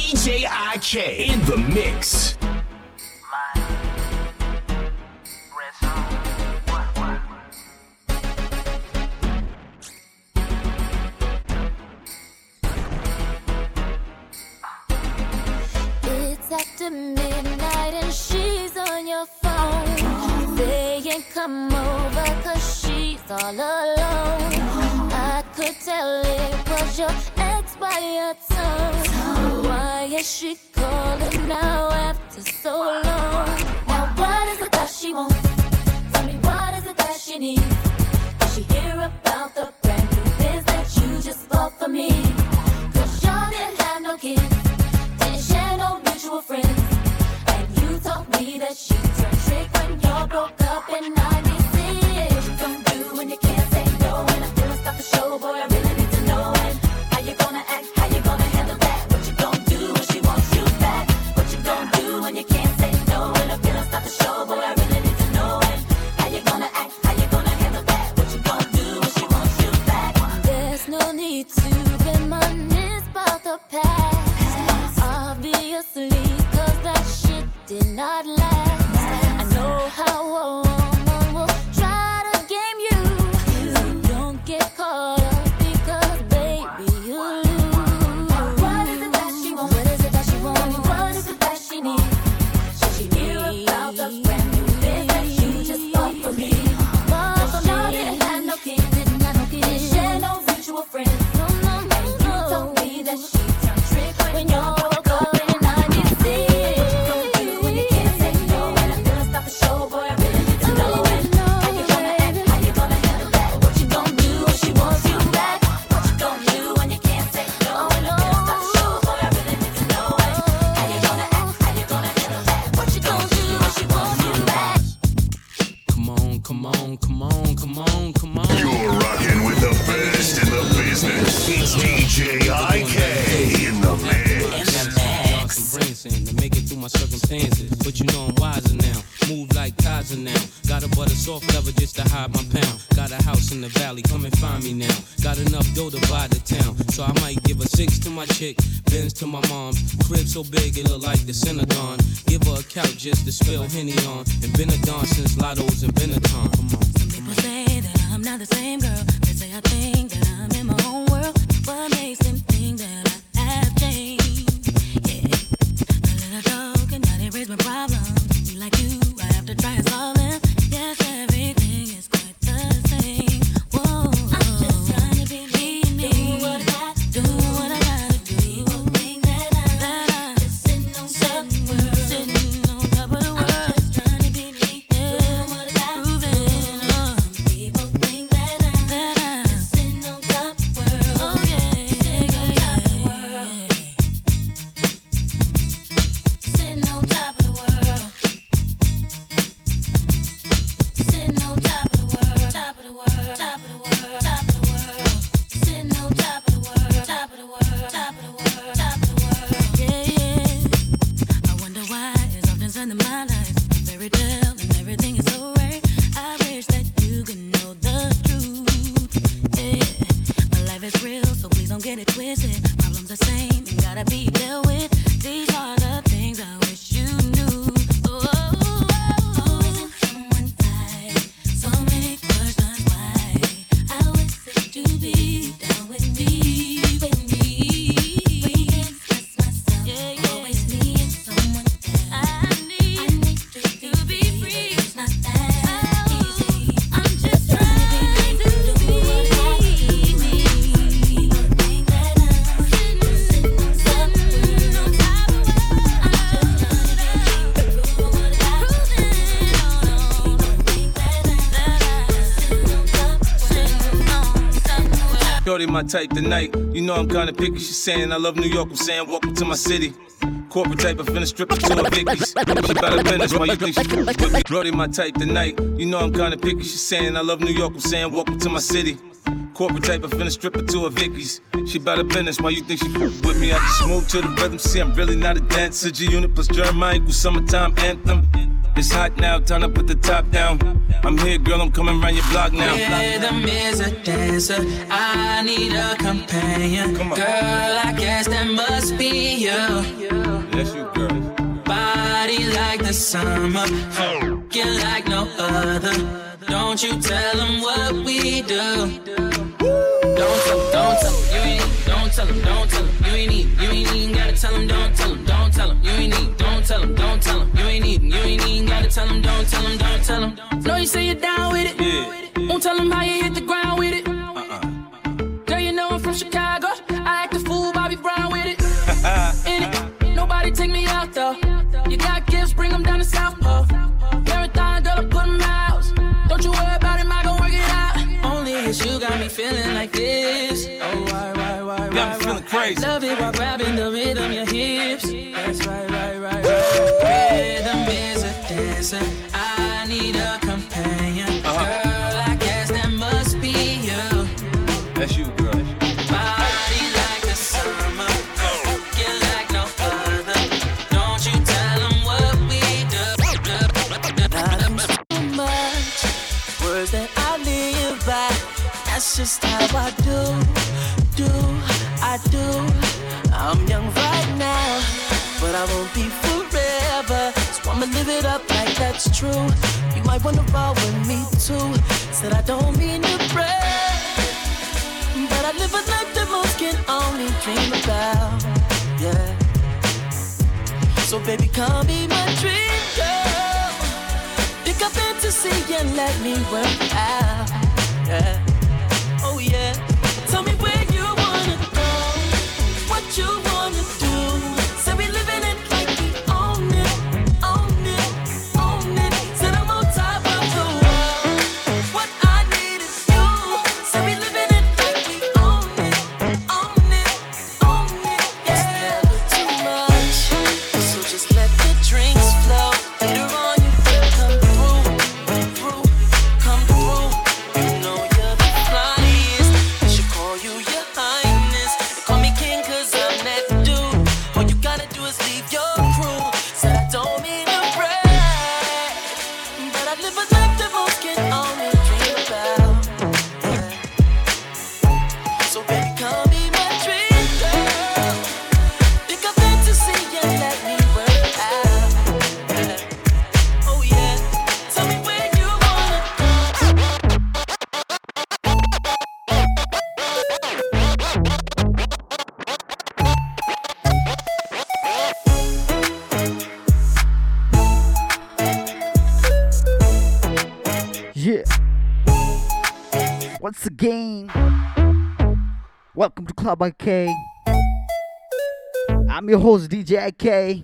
DJ IK in the mix. It's after midnight and she's on your phone. They ain't come over cause she's all alone. I could tell it was your ex by your tone. Why is she calling now after so long? Now what is it that she wants? Tell me what is it that she needs? Did she hear about the brand new things that you just bought for me? Cause y'all didn't have no kids, didn't share no mutual friends. And you told me that she turned trick when y'all broke up in 90. the past. Obviously, cause that shit did not last. so big it look like the Synagogue. Give her a couch just to spill Henny on. And don since Lotto's and my type tonight. You know I'm kinda picky. she's saying I love New York. I'm saying welcome to my city. Corporate type, I finna strip to a Vicky's. She bout to finish, why you think she with me? Brody, my type tonight. You know I'm kinda picky. she's saying I love New York. I'm saying welcome to my city. Corporate type, I finna strip to a Vicky's. She bout to finish, why you think she with me? I just move to the rhythm. See, I'm really not a dancer. G unit plus Jeremiah equals summertime anthem. It's hot now, time to put the top down. I'm here, girl, I'm coming round your block now. Rhythm is a dancer. I need a companion. Come on. Girl, I guess that must be you. Yes, you, girl. Body like the summer. Feel like no other. Don't you tell them what we do. Don't tell them, don't tell them, you ain't need, don't tell them, don't tell them, you ain't need, you ain't even gotta tell them, don't tell them, don't tell them, you ain't tell them, don't tell them, you ain't need, you ain't even gotta tell them, don't tell them, don't tell them. Know you say you're down with it, Yeah. won't tell them how you hit the ground with it. Uh-uh. Girl, you know I'm from Chicago, I act a fool, Bobby Brown with it. In it, nobody take me out though. You got gifts, bring them down to South Pole. Marathon, girl, I put 'em out. Don't you worry about it, I gon' work it out. Only it's you got me feeling like this. Oh, why, why, why, why? Got me feeling crazy. Love it while just how I do, do, I do. I'm young right now, but I won't be forever. So I'ma live it up like that's true. You might wanna roll with me too. Said I don't mean to brag, but I live a life that most can only dream about. Yeah. So baby, come be my dream girl. Pick up fantasy and let me work out. Yeah. Once again, welcome to Club IK. I'm your host, DJ IK.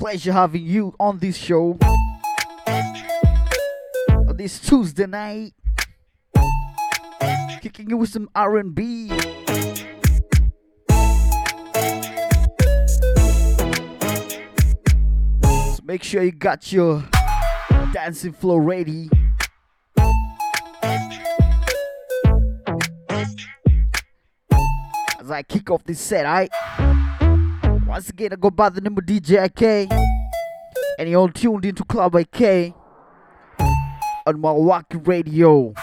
Pleasure having you on this show. On this Tuesday night. Kicking you with some R&B. So make sure you got your dancing floor ready. I kick off this set, I once again I go by the name of DJ IK, and you're all tuned into Club IK on Mawalking Radio.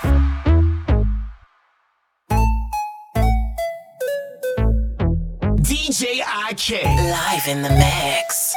DJ IK. Live in the mix.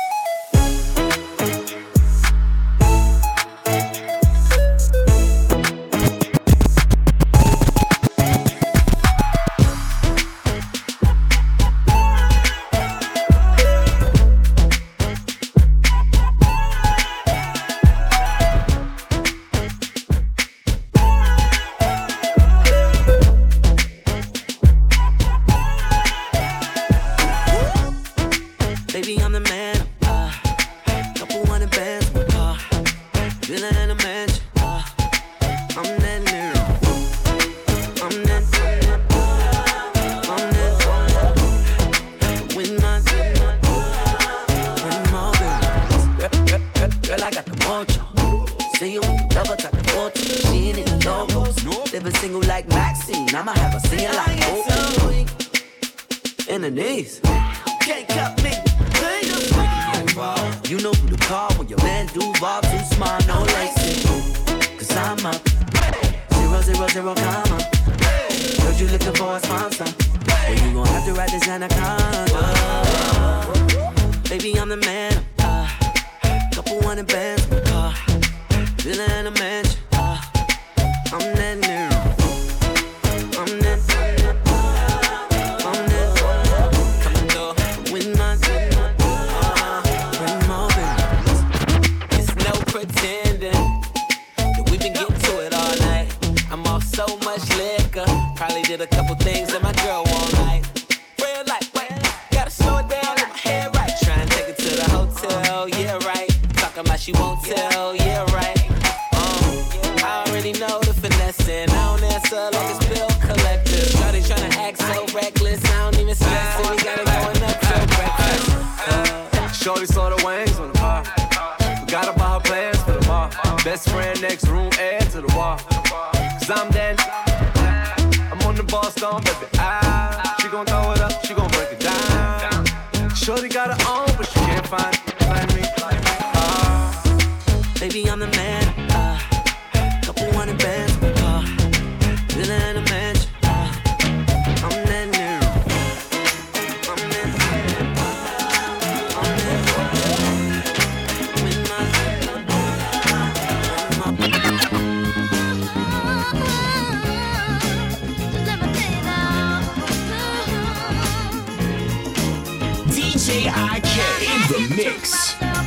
Mix.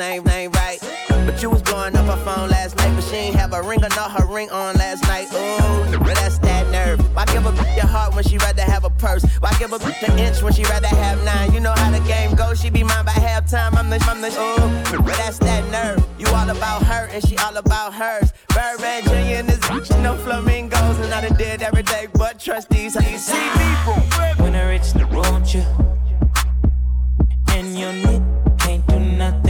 name, name right. But you was blowing up her phone last night, but she ain't have a ring or not her ring on last night. Ooh, but that's that nerve. Why give a bitch your heart when she rather have a purse? Why give a bitch an inch when she rather have nine? You know how the game goes, she be mine by halftime. I'm the, I'm the, ooh, but that's that nerve. You all about her and she all about hers. Birdman Jr. and this bitch, no flamingos, and I done did every day, but trust these. How you see me When I reach the road, you and your nigga can't do nothing.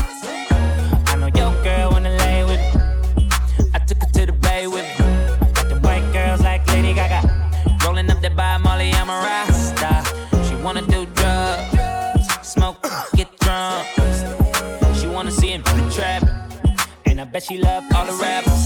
she love all the rappers.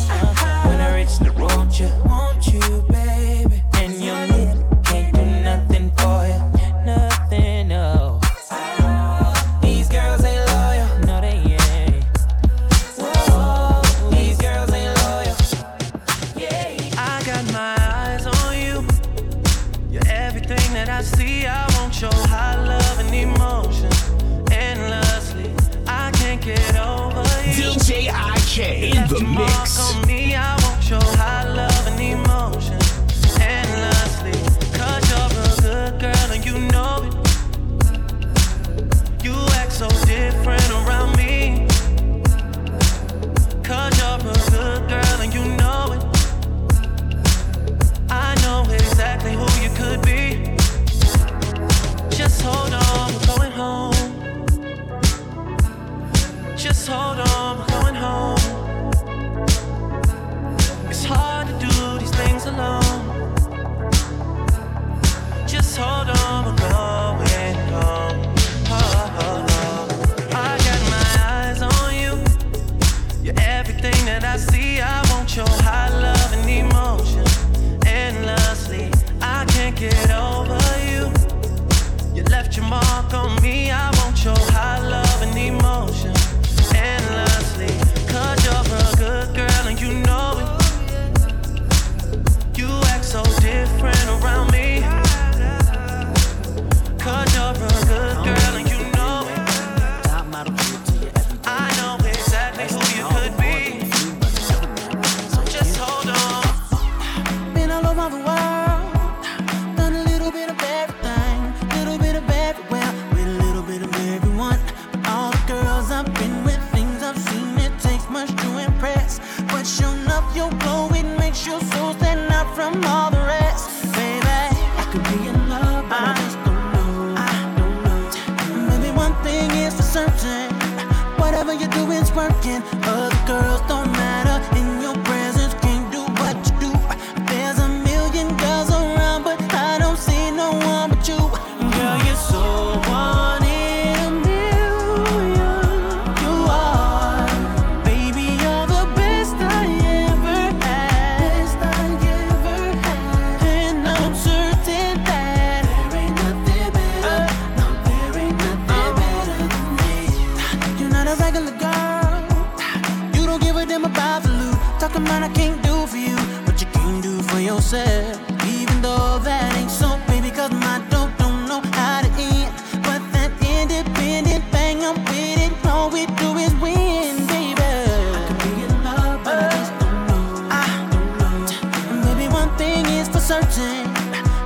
about I can't do for you, but you can do for yourself. Even though that ain't so, baby, cause my dope don't know how to end. But that independent thing, I'm with it. All we do is win, baby. I could be in love, but I just don't know. I don't know. Maybe one thing is for certain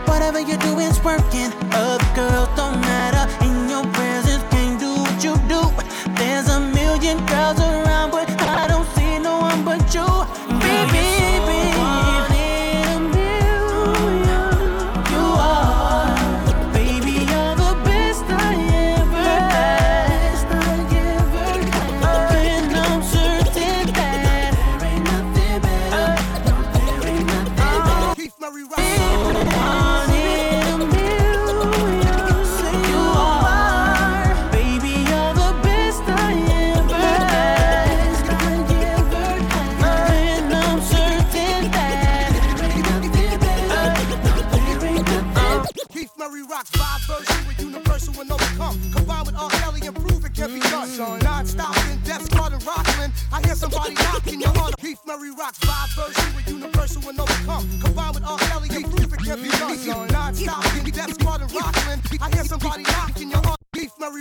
whatever you do is working. Other girls don't.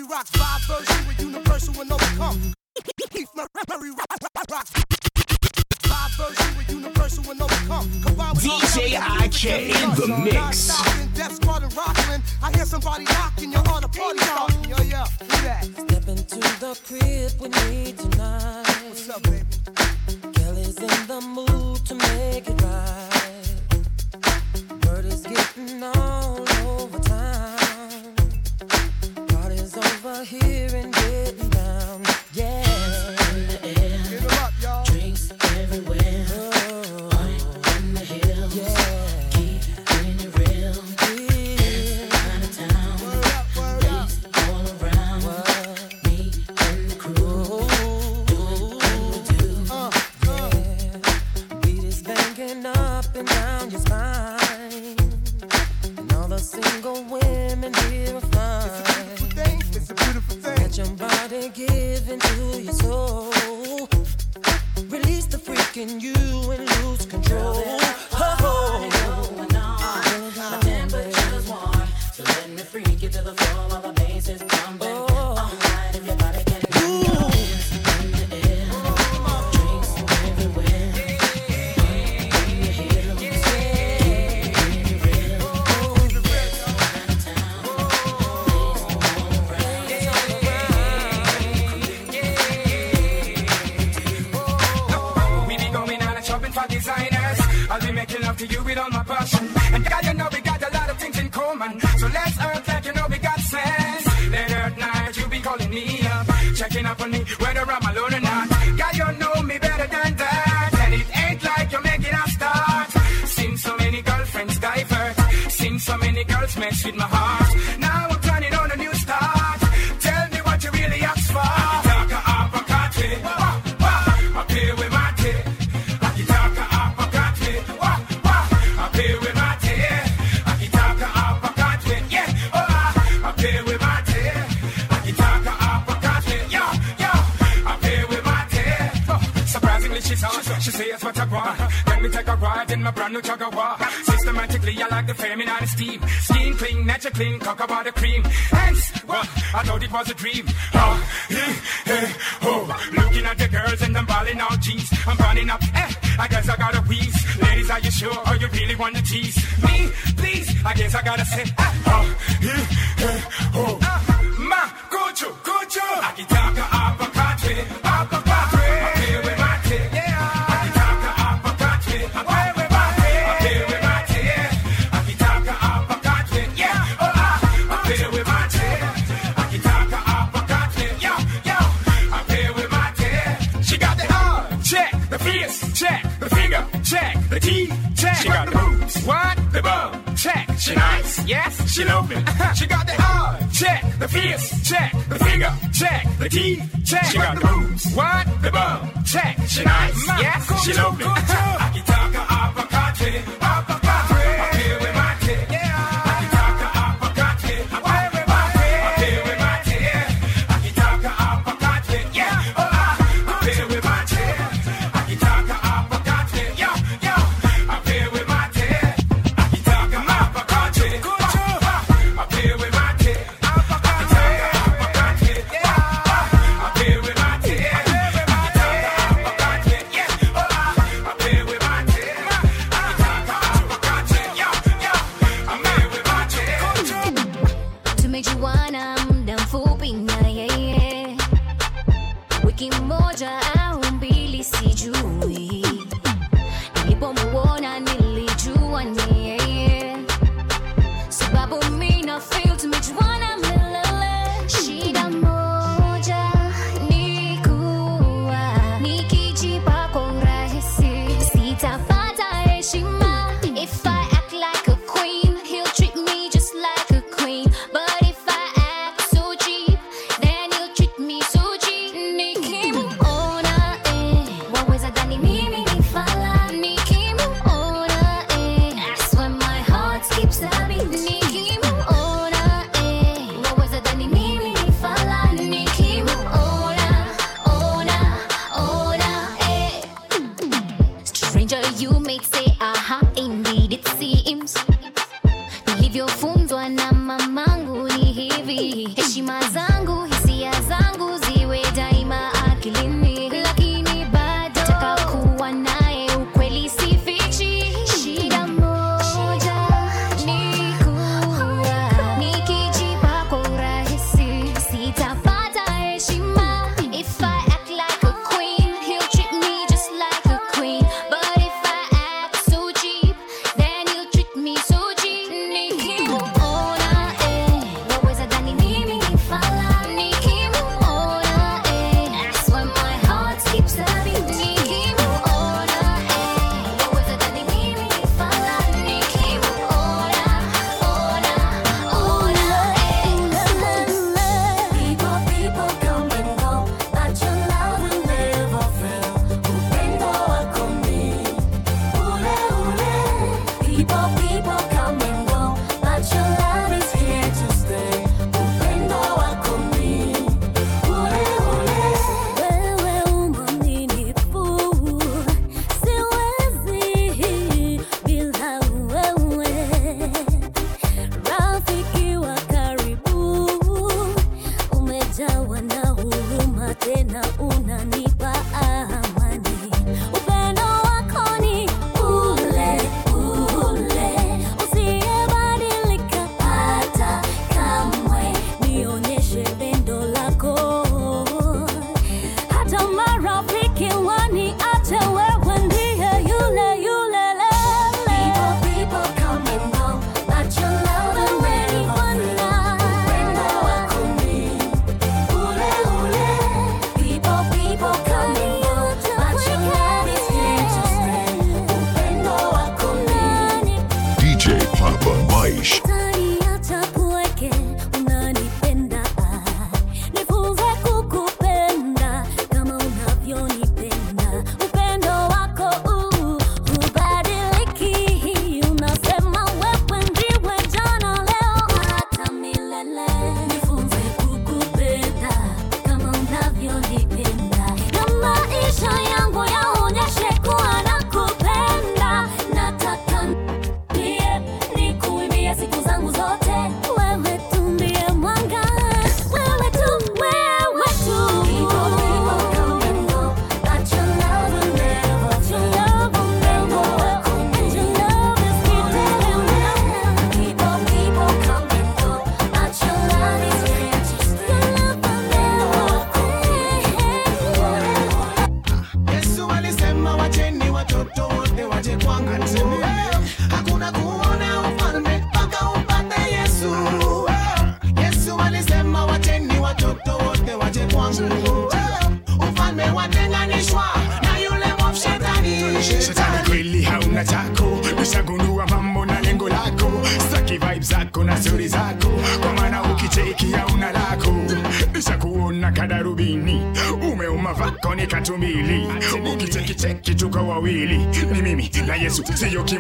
rocks vibe version universal with no whoa. I thought it was a dream. Ah, oh, he, hey, ho. Oh. Looking at the girls and I'm balling out jeans. I'm burning up, eh, I guess I gotta wheeze. Ladies, are you sure? Or you really wanna tease? Me, please, I guess I gotta say, ah, oh, he, hey, ho. Yes, she loved me. Uh-huh. she got the eye check, the face, check, the finger check, the teeth check. She got the boobs. What? The bum check. She nice. Yes, she loved me. Akitaka apakate apakate. Mimi na yesu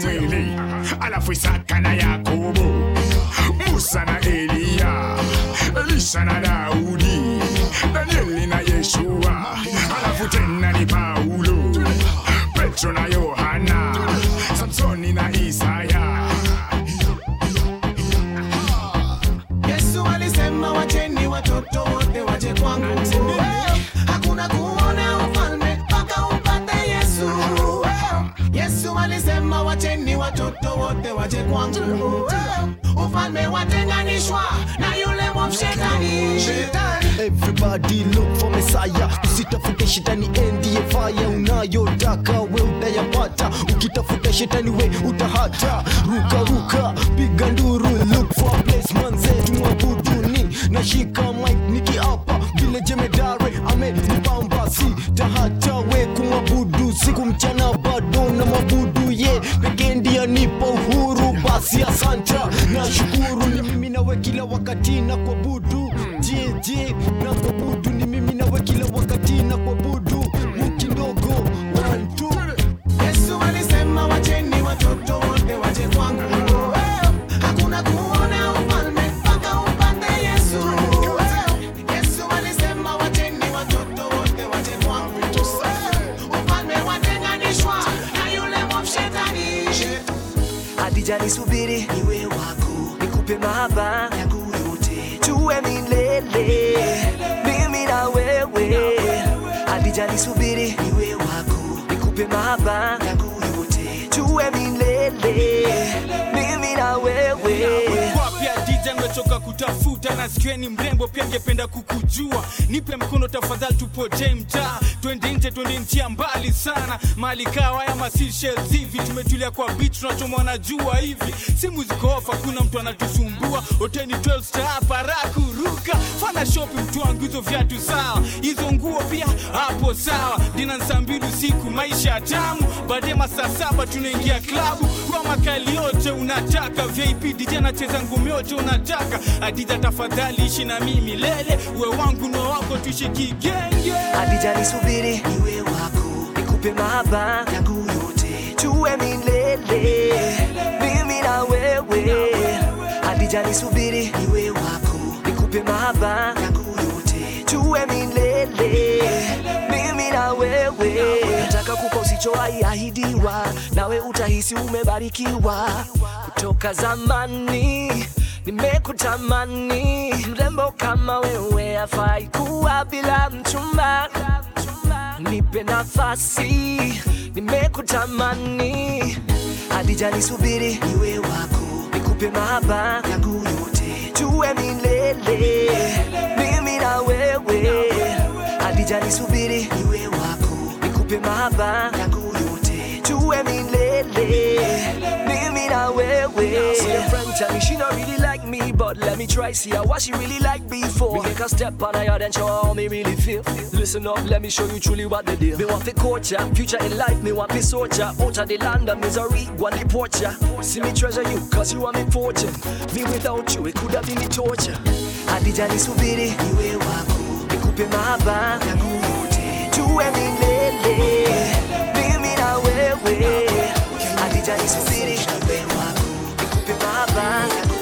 kukujua. Nipe mkono tafadhali, tupotee mtaa, twende nje, twende nchi mbali sana, mali kawa ya masishels hivi, tumetulia kwa beach, tunachomwa na jua hivi, simu ziko off, hakuna mtu anatusumbua, hoteli 12 star para kuruka, fana shopping mtu wangu, hizo viatu sawa, hizo nguo pia hapo sawa, dina saa mbili usiku, maisha tamu, baadaye masaa saba tunaingia klabu, kwa makali yote unataka, VIP DJ anacheza ngumi yote unataka, Adija tafadhali ishi na mimi milele, uwe wangu na wako tuishi kigenge. Adija nisubiri. Niwe wako, nikupe mahaba. Yangu yote, tuwe milele. Mimi na wewe. Adija nisubiri. Niwe wako, nikupe mahaba. Yangu yote, tuwe milele. Mimi na wewe. Nataka kupa usichowahi ahidiwa, nawe utahisi umebarikiwa. Kutoka zamani nimekutamani. Mrembo kama wewe afai kuwa bila mchumba. Nipe nafasi. Nimekutamani. Adija nisubiri iwe wako. Nikupe mahaba yangu yote. Tuwe milele. Mimi na wewe. Adija nisubiri iwe wako. Nikupe mahaba yangu yote. Tuwe milele mimi na wewe See a friend tell me she not really like me But let me try see her what she really like before. We take a step on her and show her how me really feel. Listen up let me show you truly what the deal Me want the culture, future in life me want the soldier Out of the land of misery, want the porcher See me treasure you cause you are me fortune. Me without you it could have been the torture Adija nisubiri niwe wako Nikupe mahaba yangu yote Tuwe milele Mimi na wewe Adija nisubiri niwe Nikupe mahaba yangu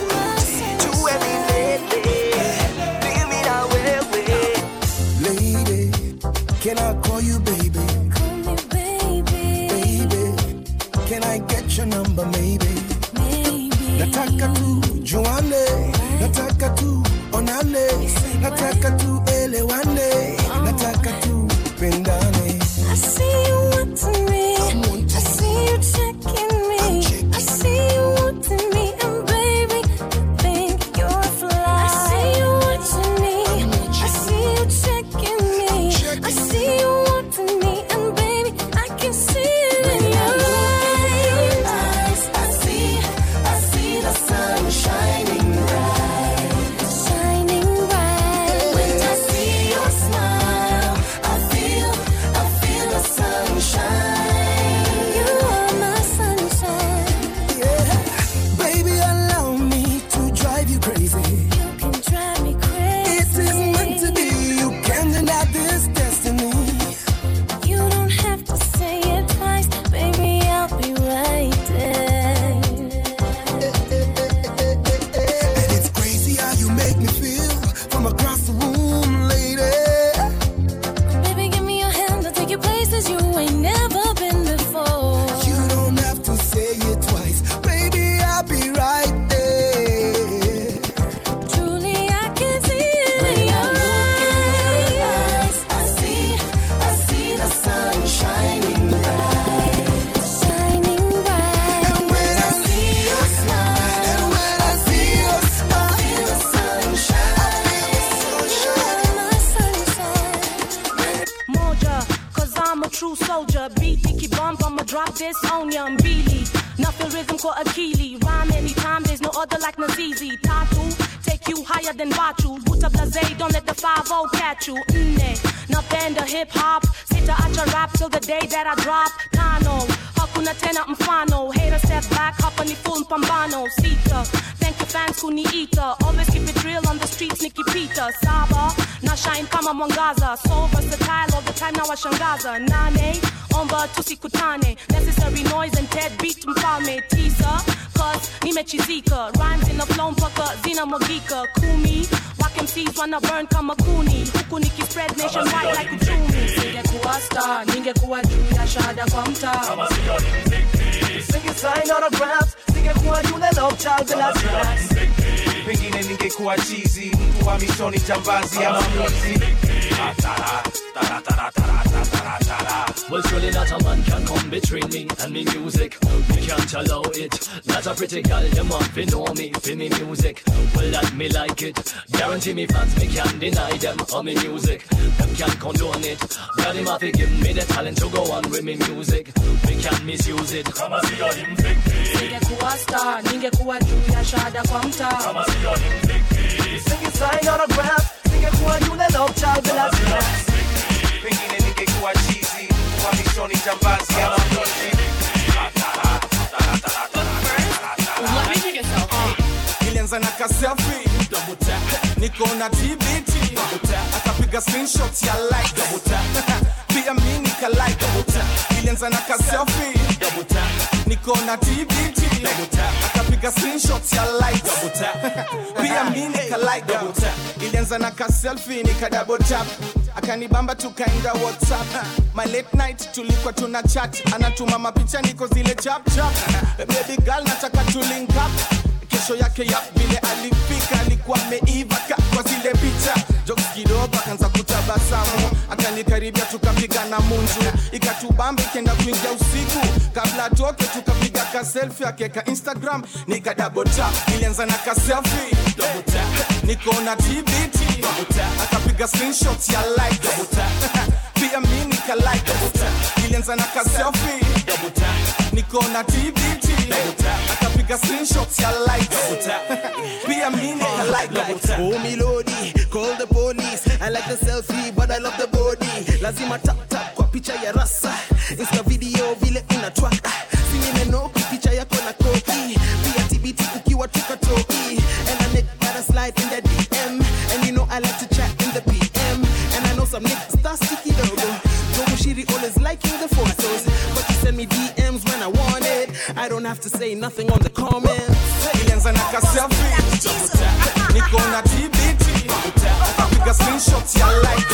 Tuwe milele Mimi na wewe Lady, can I call you baby? Call me baby, Baby, can I get your number maybe? maybe. Nataka tu juane, nataka nataka this onion Billy. Nothing rhythm called Akili. Rhyme anytime, there's no other like Nazizi. Tatu, take you higher than Batu. Buta blase, don't let the 5 catch you. Mm, eh. Nne, napenda hip hop. Sita acha rap till the day that I drop. Tano, hakuna tena mfano. Hater step back, hapa ni full mpambano. Sita, thank you fans kuniita. Always keep it real on the streets, Nikki Peter. Saba, na shine kama mwangaza. So versatile all the time, na washangaza. Nane, omba tusikutane. Necessary Noize and Ted beat mfalme. Tisa, cause nimechizika. Rhymes in the flow mpaka zina mwagika. Kumi, rock MCs wanna burn kama kuni. Huku niki spread nationwide like uchumi. Singekuwa star, ningekuwa juu ya shahada kwa mtaa. Singesign autographs, singekuwa yule love child bila stress. pengine ningekuwa chizi mtu wa mishoni jambazi ama mwizi Well, surely not a man can come between me and me music. Me can't allow it. Not a pretty girl, you must be know me for me music. Well, that me like it. Guarantee me fans, me can't deny them on me music. Them can't condone it. God, him have to give me the talent to go on with me music. We can't misuse it. Come and see how him think. Ningekuwa star, ningekuwa juu ya shahada kwa mtaa. Singesign autographs, singekuwa yule child bila stress. pengine ningekuwa chizi mtu wa mishoni jambazi ama mwizi ilianza na kaselfi niko na tbt akapiga screenshot ya like. Pia mi nika like. Ilianza na kaselfi niko na tbt akapiga screenshot ya like. Pia mi nika like. Ilianza na kaselfi nika double tap. Akanibamba tukaenda whatsapp. My late night tulikuwa tuna chat. Anatuma mapicha niko zile chap chap. Baby girl nataka to link up kesho yake ya vile alifika alikuwa ameiva kwa zile picha. Jokes kidogo akaanza kutabasamu. Akanikaribia tukapigana munju. Ikatubamba ikenda kuingia usiku. Kabla atoke tukapiga kaselfi akeka instagram. Nikadabota ilianza na ka selfie. Double tap. Niko na tbt akapiga screenshot ya like. Pia mi nika like. Double tap. Ilianza na ka selfie tap niko na tbt akapiga screenshot ya like double tap pia mi nika like double tap Oh Milodi, call the police. I like the selfie, but I love the body. Lazima tap tap kwa picha ya rasa. Insta video vile una track. Si nimenoki picha yako na koki. Pia TBT ukiwa tukatoki. And a nick gotta slide in the DM. And you know I like to chat in the PM. And I know some niggas thirsty kidogo. Mushiri always liking the photos. But you send me DMs I don't have to say nothing on the comments. ilianza na ka selfie. Niko na tbt akapiga screenshot ya like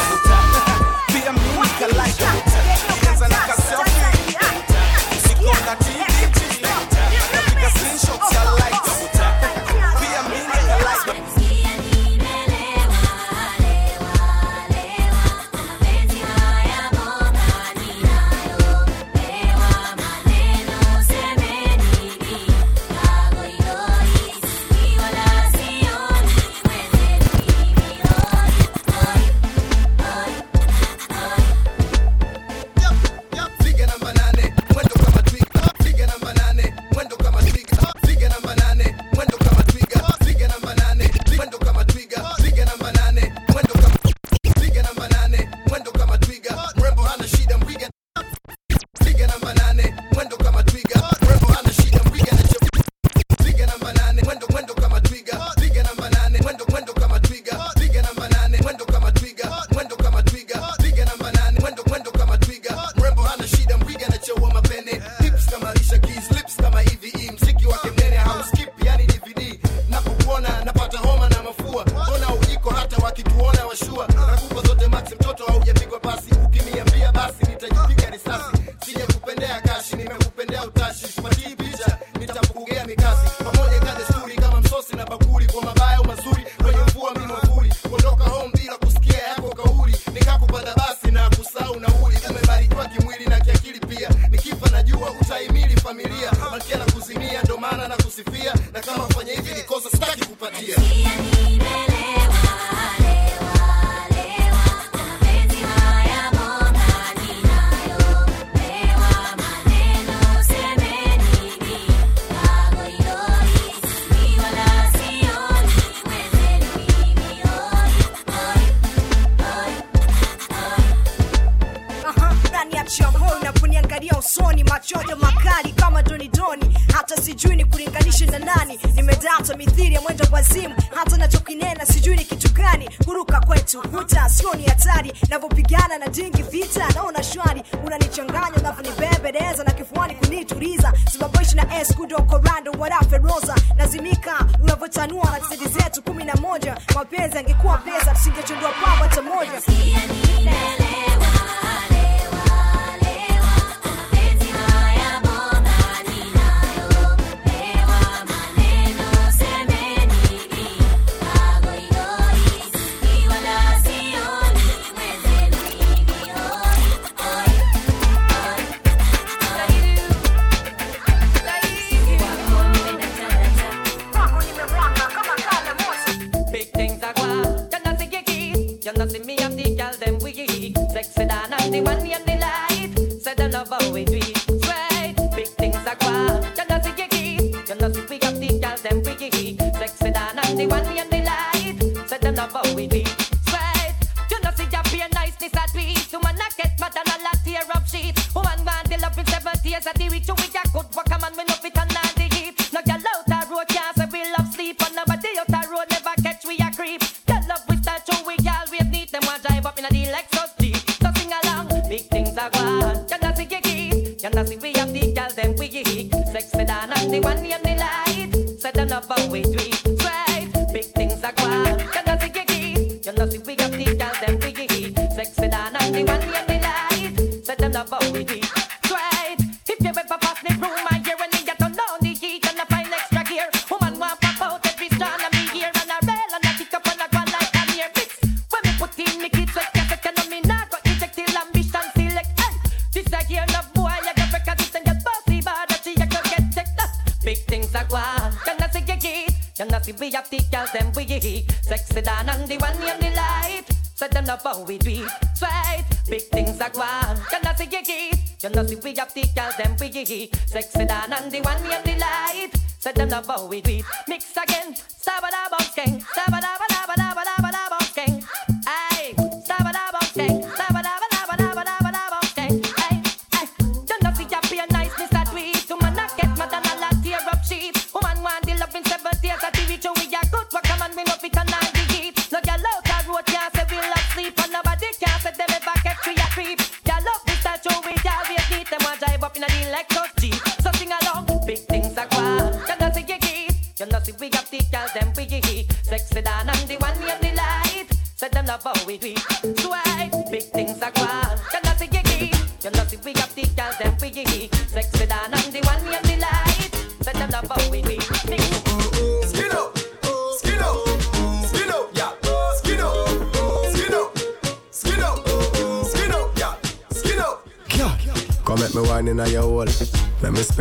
Do it.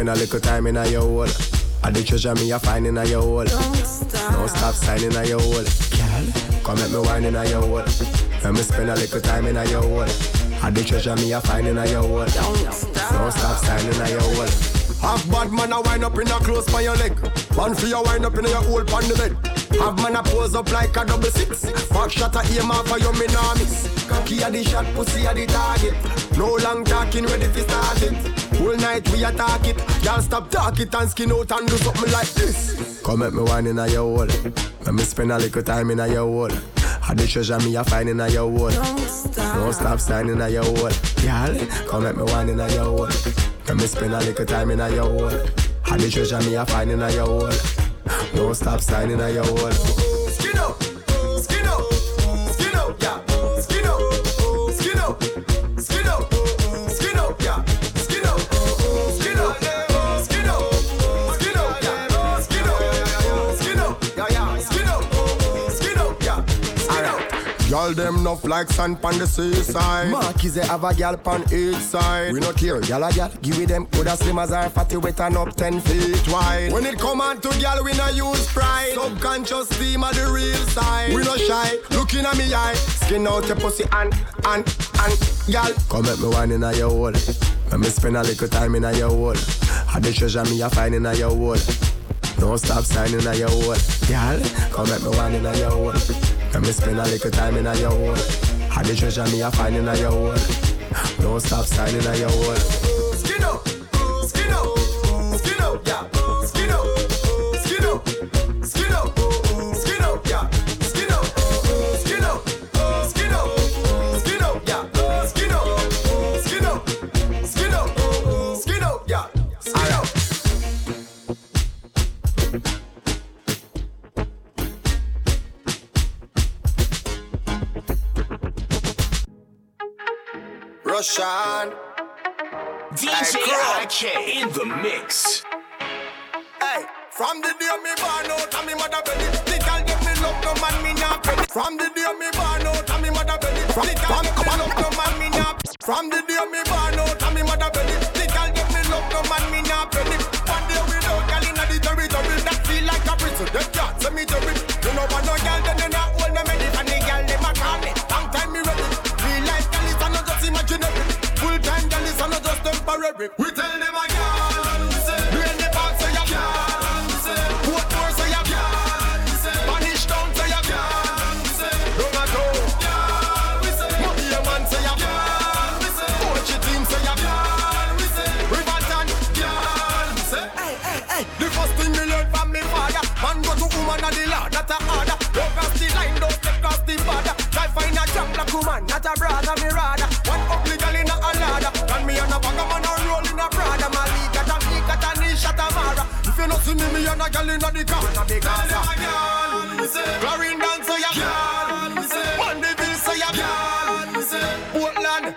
Spend a little time in a your hole. I the treasure me a find in a your hole. Don't stop. No stop signing a your hole. Girl, come make me wine in a your hole. Let me spend a little time in a your hole. I the treasure me a find in a your hole. Don't stop. No stop signing a your hole. Have bad man a wind up in a close by your leg. Man for your wind up in your hole on the bed. Have man a pose up like a double six. Back shot a aim off for your me nah miss. Cocky a the shot, pussy a the target. No long talking, ready for start it. Whole night we attack it. Y'all stop talk it and skin out and do something like this. Come make me wine in a your hole. Let me spend a little time in a your hole. I the treasure me a find in a your hole. Don't stop. Don't stop signing a your hole. Girl, come make me wine in a your hole. Let me spend a little time in a your hole. I the treasure me a find in a your hole. No stop signing a your hole. Y'all them enough like sand pon the seaside. Marquis they have a gal pon each side. We not care, gal a gal. Give it them coulda slim as her fatty wet and up ten feet wide. When it come on to gal, we not use pride. Subconscious steam of the real side. We not shy, looking at me eye. Skin out your pussy and and and gal. Come at me one in a your hole. Let me spend a little time in a your hole. Had the treasure me a find in a your hole. No stop signing a your hole. Gal, come at me one in your hole. Let me spend a little time in your hole. Had the treasure me a find in your Don't stop signing a your hole. skin up, skin up, skin up, yeah, Russian. DJ IK in the mix. Hey, from the day me born out and me mother belly, the girl get me love no man me not belly. From the day me born out and me mother belly, the girl get me love no man me not. From the day me born out and me mother belly, the girl get me love no man me not belly. One day without girl inna the territory that feel like a prison. Them can't send me to it. You know want no girl then temporary. We tell them a girl, brain the back say a girl, put more say a girl, Spanish town say a girl, Run a go, Money a man say a girl, Coach team say a girl, Riverton girl. Hey hey hey, the first thing me learn from me father, man go to woman and the law, not a order. Don't cross the line, don't cross the border. Try find a job like woman, not a brother, me rather. See me, me and a girl in the corner, big ass. Clarendon, ya Mandeville, say. ya Portland,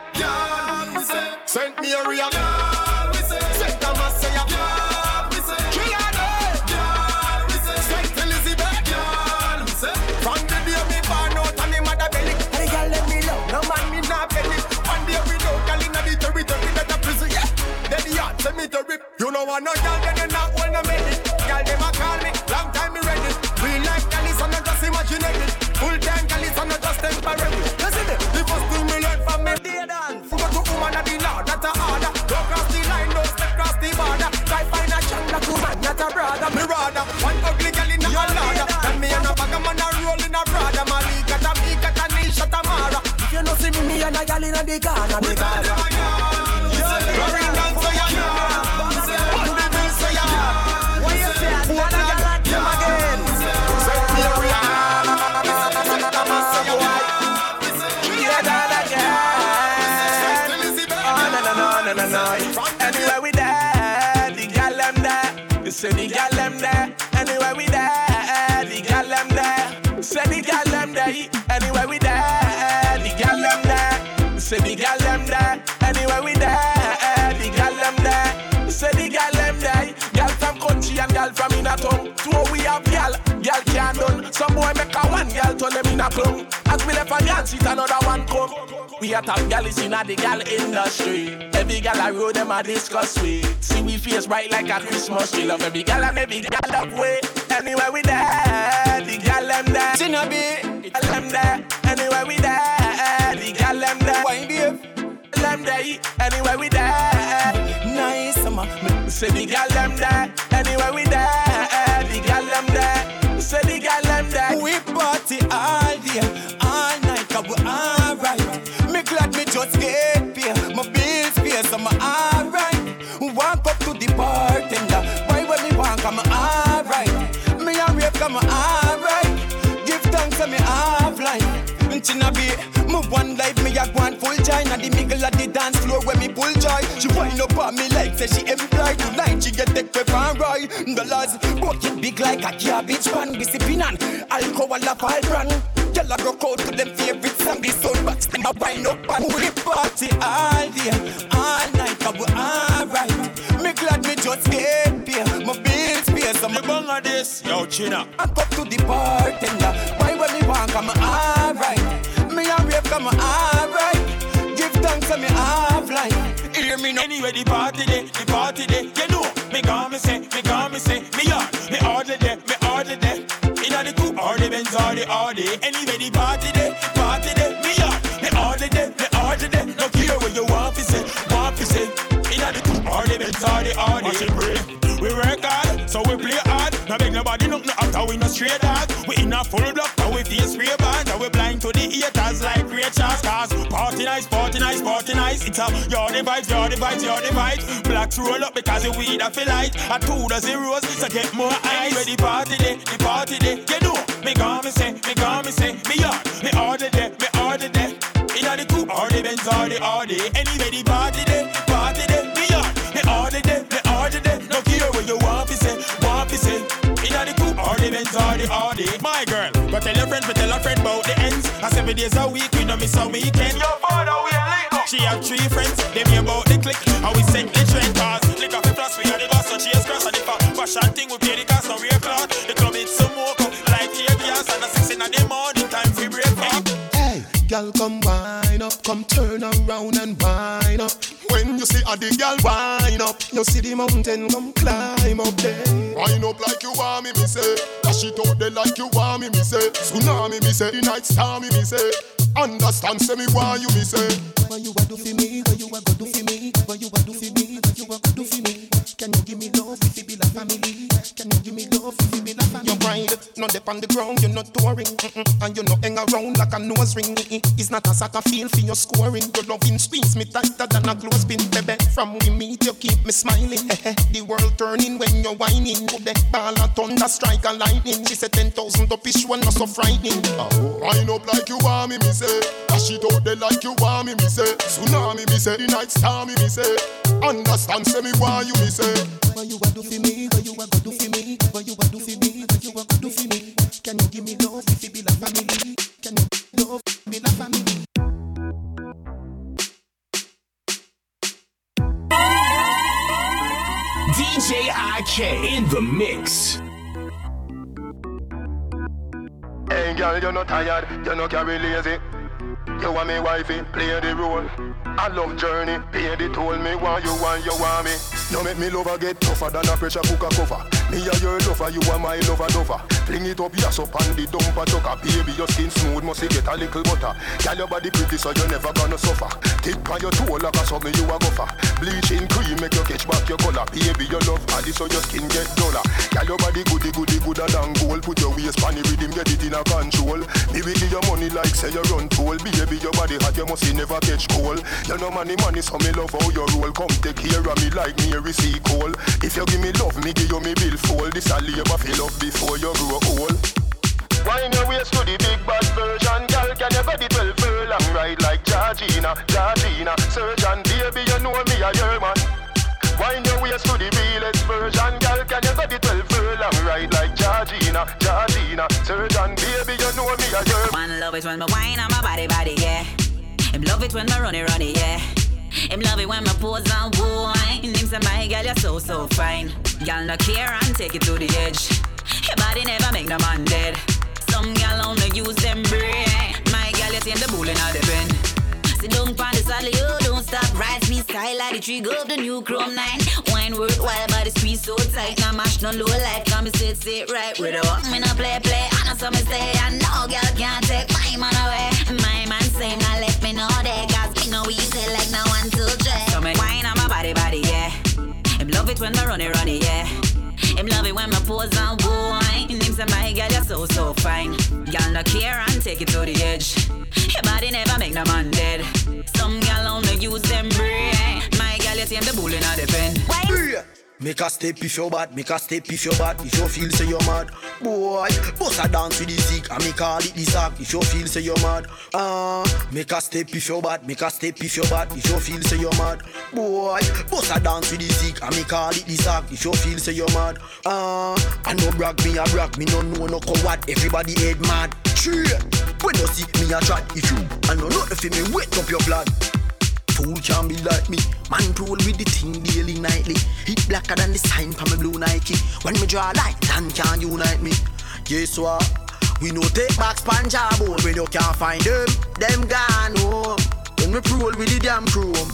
Saint Mary, Saint Thomas, say. ya Trinidad, Saint Elizabeth, From the day me born out and me mother belly, the girl let me love, no man me not belly. One day we girl inna the territory that a prison, yeah. Then the heart cemetery. You know what no girl in the corner, a top gal is inna the gal industry. Every gal I road them a discuss with. See we face bright like a Christmas tree. Love every gal and every gal up way. Anywhere we there, the gal them there. Jinnabi, gal them there. Anywhere we there, the gal them there. Wine babe, them there. Anywhere we there, nice summer. Say the gal them there. Anywhere we there, the middle of the dance floor where me pull joy. She wind up on me like say she employed. Tonight she get take with and Roy. Dollars bucket big like a cabbage pan. Be sipping on alcohol a fall brand. Girl a go out to them favorite song. The sound box them a wind up and we party all day, all night. Cause we alright. Me glad me just get paid. My bills paid. So me bang on this, yo China. I go to the bartender. Buy what me want, I'm alright. Me a rave, I'm alright. Me now. Anyway, the party day, the party day. You know, me gone me say, me gone me say, me on, me order day, me order day. Inna the coupe or the Benz or the Audi. Anyway, the party day, party day, me on, me order day, me order day. No care what you want to say, want to say. Inna the coupe or the Benz or the Audi. Watch it break. We work hard, so we play hard. Now beg nobody nothing after we no straight dog. We in a full block, now we face spray band. Now we blind to the haters like chance. Cause party nice, party nice, party nice. It lighter. You're the vibes, you're the you're the vibes. Black roll up because the weed I feel light. A two dozen rose, so get more ice. Ready party day, the party day. You know, me gone me say, me gone me say, me yard, me order day, me order day. Inna the coupe or the Benz or the Audi. Anyway, the party the or the Benz or the Audi. My girl, but tell your friend, but tell a friend about the ends. I seven days a week, we know miss a weekend. Your father we a link up. She have three friends, they me about the click. And we set the trend cause lick off the plus we are the boss, so she is cross and if a fashion thing we pay the girl, come wine up, come turn around and wine up. When you see a the girl wine up, you see the mountain, come climb up there. Wine up like you want me, me say. Dash it out there like you want me, me say. Tsunami, me say. The night star, me, me say. Understand, say me why you, me say. What you a do for me? What you a go do for me? What you a do for me? What you a go do for me? Can you give me love if it be like family? Can you give me love if it be like? You grind, not dip on the ground, you're not touring, mm-mm. and you not hang around like a nose ring. Mm-mm. It's not a soccer field for your scoring. Your loving squeeze me tighter than a clothespin, baby. From we meet, you keep me smiling. The world turning when you're whining. The ball of thunder, strike a lightning. She said ten thousand up each one, not so frightening. Oh, wind up like you want me, me say. Dash it out there like you want me, me say. Tsunami, me say. The night star, me, me say. Understand, say me why you, me say. What you a do for me? What you a go do for me? What you a do for me? What you a go do for me? Can you give me love if it be like family? Can you love be like family? DJ IK in the mix. Hey girl, you're not tired, you're not carry lazy. You want me wifey, play the role. I love journey, pay toll. Me want you want, you want me. No make me lover get tougher than a pressure cooker cover. Me a your lover, you are my lover lover. Fling it up, yes up on the dumper chucker. Baby, your skin smooth, must get a little butter. Girl, your body pretty, so you never gonna suffer. Tick on your toe like a something you a gopher. Bleaching cream make you catch back your color. Baby, your love body, so your skin get duller. Girl, your body goody goody gooder than gold. Put your waist on the rhythm, get it in a control. Me will give your money like say you run toll. Baby, your body hot, you must never catch cold. You know money, money, so me love how you roll. Come take care of me like me receive coal. If you give me love, me give you me bill full. This a labor fill up before you grow old. Wine your waist to the big bad version, girl. Can you the 12 furlong ride like Georgina, Georgina? Surgeon, baby, you know me a your man. Wine your waist to the realest version, girl. Can you the 12 furlong ride like Georgina, Georgina? Surgeon, baby, you know me a your man. Man love it when my wine on my body, body, yeah. Love it when my runny, runny, yeah. Him love it when my pose and wine. Him say my girl, you're so, so fine. Girl, no care and take it to the edge. Your body never make no man dead. Some girl only use them brain. My girl, you tame the bull in the pen. Sit down pon the saddle, you don't stop. Rise me style like the trigger of the new Chrome 9. Wine worthwhile, body squeeze so tight. Now mash no low life, come sit, sit right. With a me no play, play. I know some say, I know girl can't take my man away. My man say, now let me know that. Cause me know easy like no one to drag. So me wine on my body, body, yeah. Him love it when me run it, run it, yeah. Him love it when me pose and wine. Him say my girl you're so so fine. Girl no care and take it to the edge. Your body never make no man dead. Some girl only use them brain. My girl you tame the bull in the pen. Wine. Make a step if you're bad, make a step if you're bad. If you feel say you're mad, boy, bust a dance with the sick and me call it the sack. If you feel say you're mad, ah, uh, make a step if you're bad, make a step if you're bad. If you feel say you're mad, boy, bust a dance with the sick and me call it the sack. If you feel say you're mad, ah, uh, I no brag me a brag, me no know no coward. Everybody head mad. True, when you see me a chat, if you I know nothing for me, wet up your blood. Fool can't be like me. Man roll with the thing daily, nightly. Hit blacker than the sign from my blue Nike. When me draw light, land can't unite me. Guess what? We no take back sponge bone when you can't find them. Them gone home. When me roll with the damn chrome.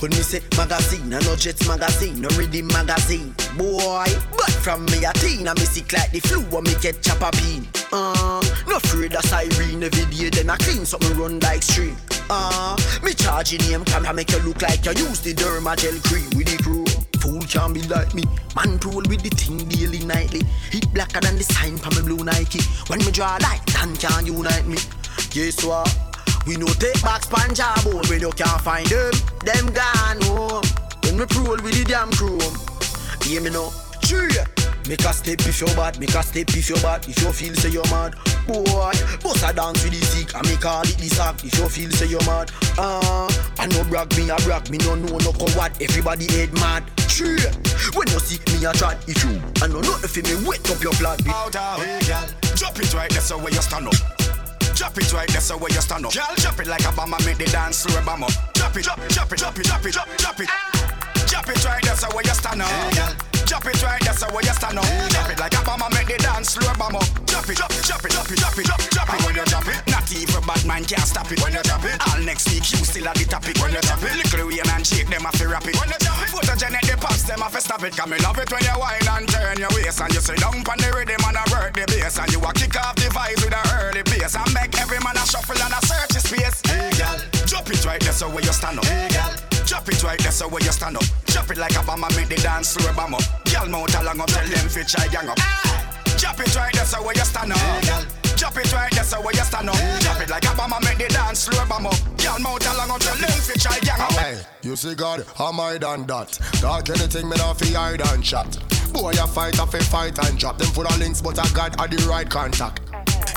When me say magazine, I no Jets magazine, no Reading magazine. Boy, but from me a teen, I me sick like the flu when me get chopper bean. Uh, no afraid of siren every day, then I clean something run like stream. Uh, me charging name camera make you look like you use the derma gel cream with the crew. Fool can't be like me. Man roll with the thing daily nightly. Hit blacker than the sign from my blue Nike. When me draw light, none can unite me. Guess what? We no take back bone when you can't find them. Them gone home. When we roll with the damn chrome. Hear me now. Tree. Make a step if you're bad, make a step if you're bad. If you feel say you're mad, boy, bust a dance with the sick and me call it the sack. If you feel say you're mad, ah, I no brag me a brag, me no know no coward. Everybody head mad. Tree. When you see me a chat, if you, I no know nothing for me, wet up your blood. Out of hey, girl, drop it right there so where you stand up. Drop it right there so where you stand up. Girl, drop it like a bomber, make the dance slow bam up. Drop it, drop it, drop it, drop it, drop it, drop it, drop it. Drop it right there so where you stand up. Hey, girl. Drop it right so where you stand up. Drop it like a bomber, make the dance slow bam up. Drop it, it, drop it, drop it, drop it, drop it, it. When you drop it, bad man can't stop it. When you drop it, all next week you still at the topic. When you drop it, little rain and shake them off rap it. When you drop it, photogenic the pops them off stop it. Cause me love it when you whine and turn your waist and you sit down on the rhythm and a work the bass and you a kick off the vibes with a early bass and make every man a shuffle and a search his space. Hey girl, drop it right there so where you stand up. Hey girl. Drop it right there so where you stand up. Drop it like a bomber, make the dance slow bam up. Girl mouth along up, tell them fit try gang up. Ah. Drop it right there so where you stand up. Drop it right so where you stand up. Drop it like a bomber, make the dance slow bam up. Girl mouth along up, tell them fit try gang up. Hey, you see God, am I done that? Dark anything me not fi hide and chat. Boy, a fight, a fi fight and drop them for the links, but I got at the right contact.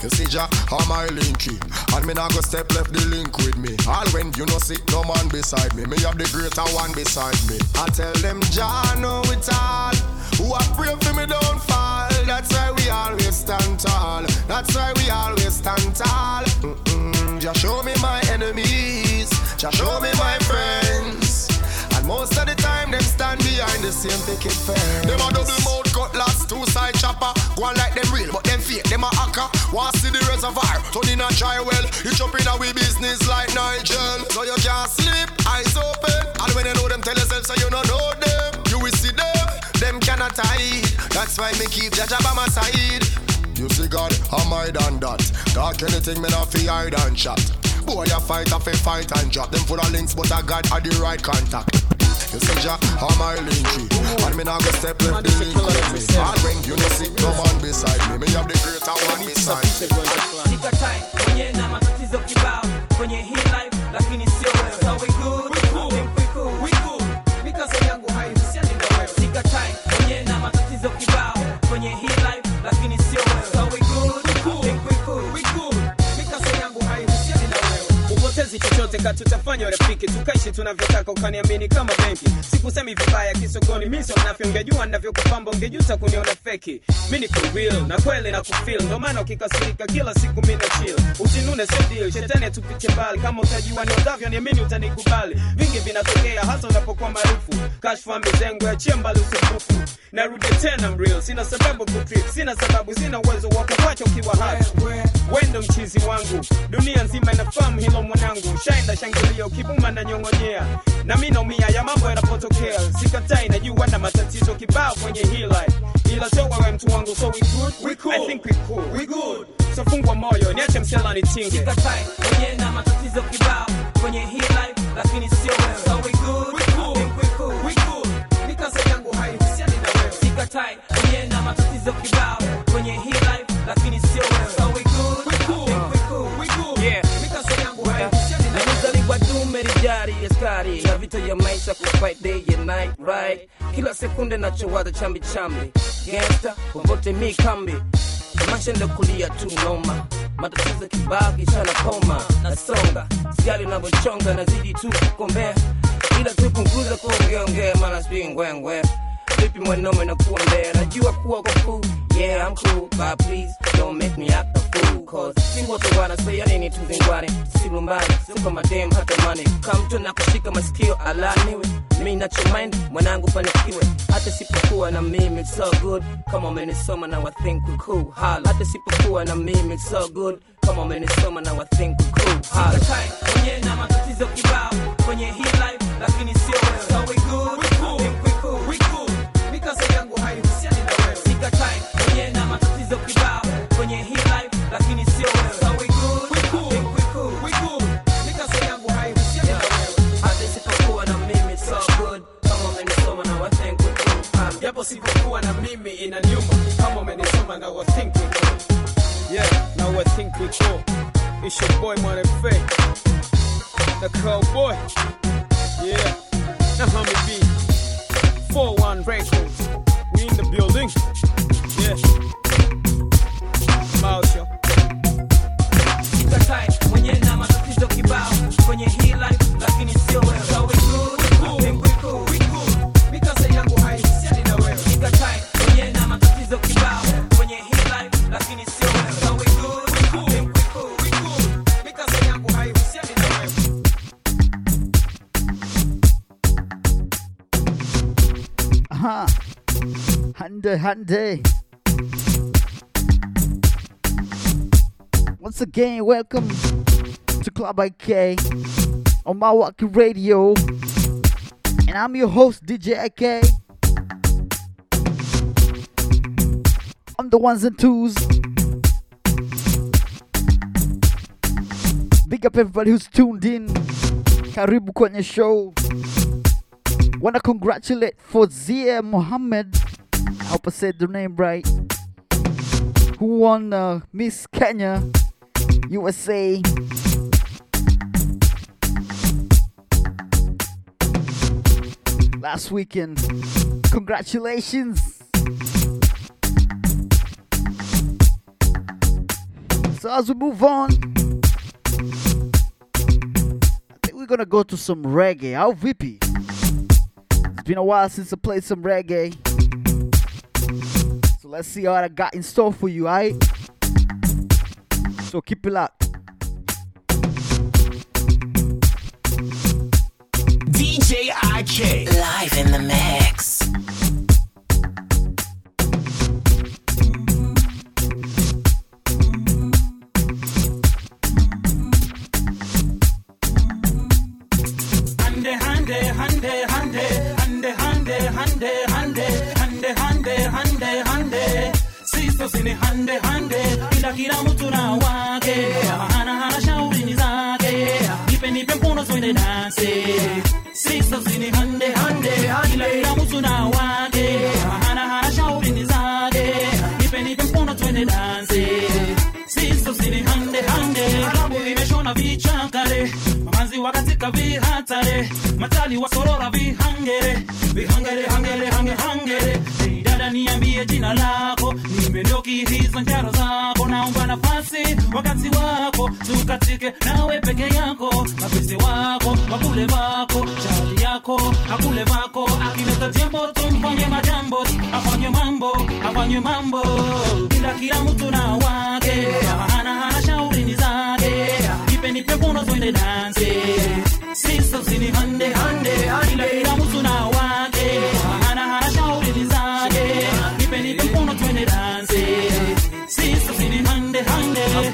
You see, Jah, am I linky? And me not go step left the link with me. All when you know see no man beside me, me have the greater one beside me. I tell them, Jah know it all. Who I pray for me don't fall. That's why we always stand tall. That's why we always stand tall. Mm-mm. Jah show me my enemies. just show me my friends. And most of the time them stand behind the same picket fence. Them a double mouth cutlass, two side chopper. Go on like them real, but them fake, them a hacker. Want see the reservoir, turn in a dry well. You jump in a we business like Nigel. So you can't sleep, eyes open. And when you know them, tell yourself so you don't know them. You will see them, them cannot hide. That's why me keep Jaja by my side. You see God, am I done that? Dark anything me not fi hide and chat. Boy, you fight, I fi fight and drop them for the links, but I got at the right contact. You see Jah, am I linky? And me not go step left the link me. All when you know see no man beside me, me have the greater one beside. Shika time kwenye na matatizo kibao kwenye hii life, lakini sio wewe. So we good, we cool, we cool. Mikasa yangu haihusiani na wewe. Shika time kwenye na matatizo kibao wewe. Upotezi chochote katutafanya urafiki tukaishi tunavyotaka ukaniamini kama benki. Sikusemi vibaya kisogoni miso nafyo ungejua navyokupamba ungejuta kuniona feki. Mi niko real na kweli na kufil ndo maana ukikasirika kila siku mi na chill. Usinune sio shetani atupite mbali. Kama utajua niodavyo niamini utanikubali. Vingi vinatokea hasa unapokuwa maarufu. Kashfa mizengo achie mbali usumbufu narudi tena mreal sina sababu kutrip sina sababu sina uwezo wa kuwacha ukiwa hai wendo mchizi wangu. Dunia nzima inafahamu hilo mwanangu shaenda shangilia ukibuma na nyongonyea na mi naumia ya mambo yanapotokea sikatai najua na matatizo kibao kwenye hii life ila so wewe mtu wangu so we good? We cool. I think we cool. We good. so fungwa moyo niache msela nitinge sikatai kwenye na matatizo kibao kwenye hii life lakini sio wewe so we good. We cool. I think we cool. We good. mikasa yangu haihusiani na wewe sikatai kwenye na matatizo kibao kwenye hii life lakini sio wewe so. We vita ya maisha kufight day and night right? Kila sekunde nachowaza chambi chambi. Gangsta popote mi kambi. Maisha ndo kulia tu noma matatizo kibao kishana koma nasonga siali navyochonga nazidi tu kukombea. Ila tupunguza kuongeongea mana sijui ngwengwe vipi mwanaume na kuombea najua kuwa kwa cool. Yeah I'm cool. But please don't make me act a fool cause si wote wanasea nini tuzingwane silumbani siko madem hata mane kama mtu na kushika masikio alaniwe mi nachomind mwanangu fanikiwe hata sipokuwa na mimi it's so good. Come on, man, kama umenisoma now I think we cool. Hala hata sipokuwa na mimi it's so good. Come on, man, kama umenisoma now I think we cool. Hala kwenye na matatizo kibao kwenye hii life lakini sio so we good na matatizo kibao kwenye hii life lakini sio wewe. So we good we cool. We cool. We cool. Mikasa yangu haihusiani na wewe. Hata sipokuwa na mimi it's so good. Kama umenisoma na I think we cool. Hala japo sipokuwa na mimi inaniuma. Kama umenisoma na I think we cool. Yeah, now I think we cool. It's your boy Money Fake, the cowboy. Yeah, now homie B, 4-1 Records. We in the building. Yeah, Aha. Hande, hande. Once again, welcome to Club IK on Mawalking Radio. And I'm your host, DJ IK. I'm the ones and twos. Big up everybody who's tuned in. Karibu kwenye show. Wanna congratulate Fozia Mohammed. I hope I said the name right. Who won uh, Miss Kenya USA. Last weekend. Congratulations. So as we move on, I think we're gonna go to some reggae. How vippy? It's been a while since I played some reggae. So let's see what I got in store for you, alright? So keep it locked. DJ IK. Live in the mix. Hande, hande, hande, Sisto sini hande, ila kila mtu na wake. Hana hana shauri ni zake. Nipe nipe mkono twende dance. Sisto sini hande, hande, ila kila mtu na wake. Hana hana shauri ni zake. Nipe nipe mkono twende dance. Sisto sini hande, hande. Klabu imeshona vichakare. Mamanzi wakatika vihatare. Matali wasorora vihangere. Vihangere, hangere, hange, hangere. Dada niambie jina lako. Nimendoki hizo njaro zako. Naomba nafasi wakati wako. Tukatike nawe peke yako. Mapese wako, wakule vako. Chali yako, akule vako. Akileta jambo tumfanye majambo. Afanye mambo, afanye mambo. Kila kila mtu na wake. Hana hana shauri ni zake. ipe nipe mkono twende dansi, Sister sini hande hande. Kila kila mtu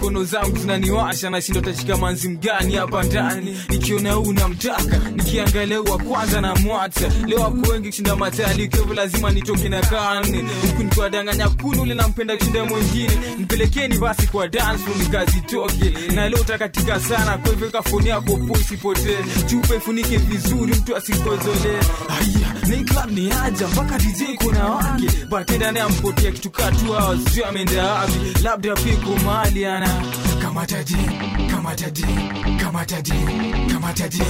mkono zangu zinaniwasha nashindo tashika manzi mgani hapa ndani? Nikiona huu namtaka nikiangalia wa kwanza na mwata leo wako wengi kushinda matali kevu lazima nitoke na kane huku nikiwadanganya kunu ule nampenda kushinda mwingine. Nipelekeni basi kwa dance nikazitoke na leo utakatika sana kwa hivyo kafoni yako pusi isipotee chupa ifunike vizuri mtu asikozolee aya ni club ni aja mpaka DJ kuna wake. Bartenda naye ampotea kitu katu hawa sijui ameenda wapi. Labda piko mahali ana kamatadi kamatadi kamatadi kamatadi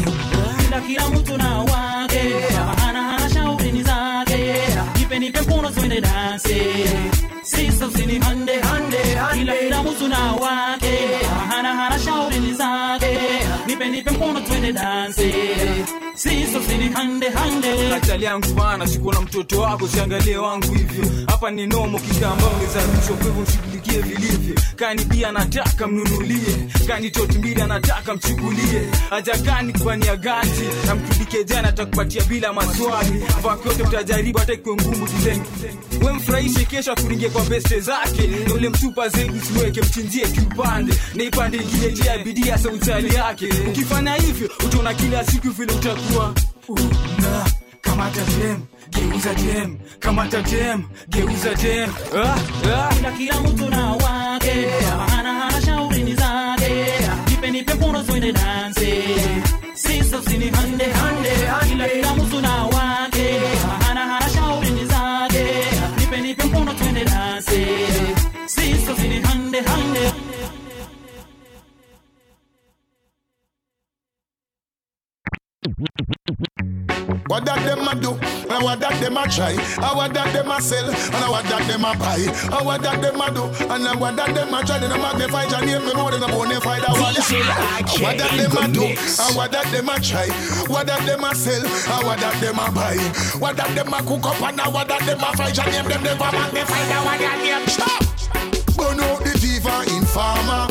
na kila mtu na wake hana ana shaurini zake. Jipeni pempono twende dance. sisa usini hande hande kila kila mtu na wake hana ana shaurini zake. Nipe nipe mkono twende dansi Hande. Yangu bana, siko na mtoto wako, siangalie wangu hivyo. Hapa ni nomo rushwa, kwa hivyo mshughulikie vilivyo. Kani pia nataka mnunulie, kani toti mbili anataka mchukulie. aja gani kufanyia ganti na mtundike jana atakupatia bila maswali. Vako yote mtajaribu, hata ikiwe ngumu design. We mfurahishe kesho akuringie kwa beste zake, na ule mtupa zaidi siweke mchinjie kiupande, na ipande ingine jia bidii hasa yake. Ukifanya hivyo utaona kila siku vile ukiwa una kamata jam geuza jam kamata jam geuza jam ah. Kila mtu na wake maana hana shaurini zake. Nipe nipe mkono tuende danse sisa usini hande hande kila kila mtu na wake maana hana shaurini zake. Nipe nipe mkono tuende danse sisa usini What that them a do, and what that them a try, and what that them a sell, and what that them a buy, and what that them a do, and what that them a try. They don't magnify your name, me know they don't bonify that one. What that them a do, and what that them a try, what that them a sell, and what that them a buy, what that them a cook up, and what that them a fry. Your name them never magnify that one. Stop. Burn out the diva informer.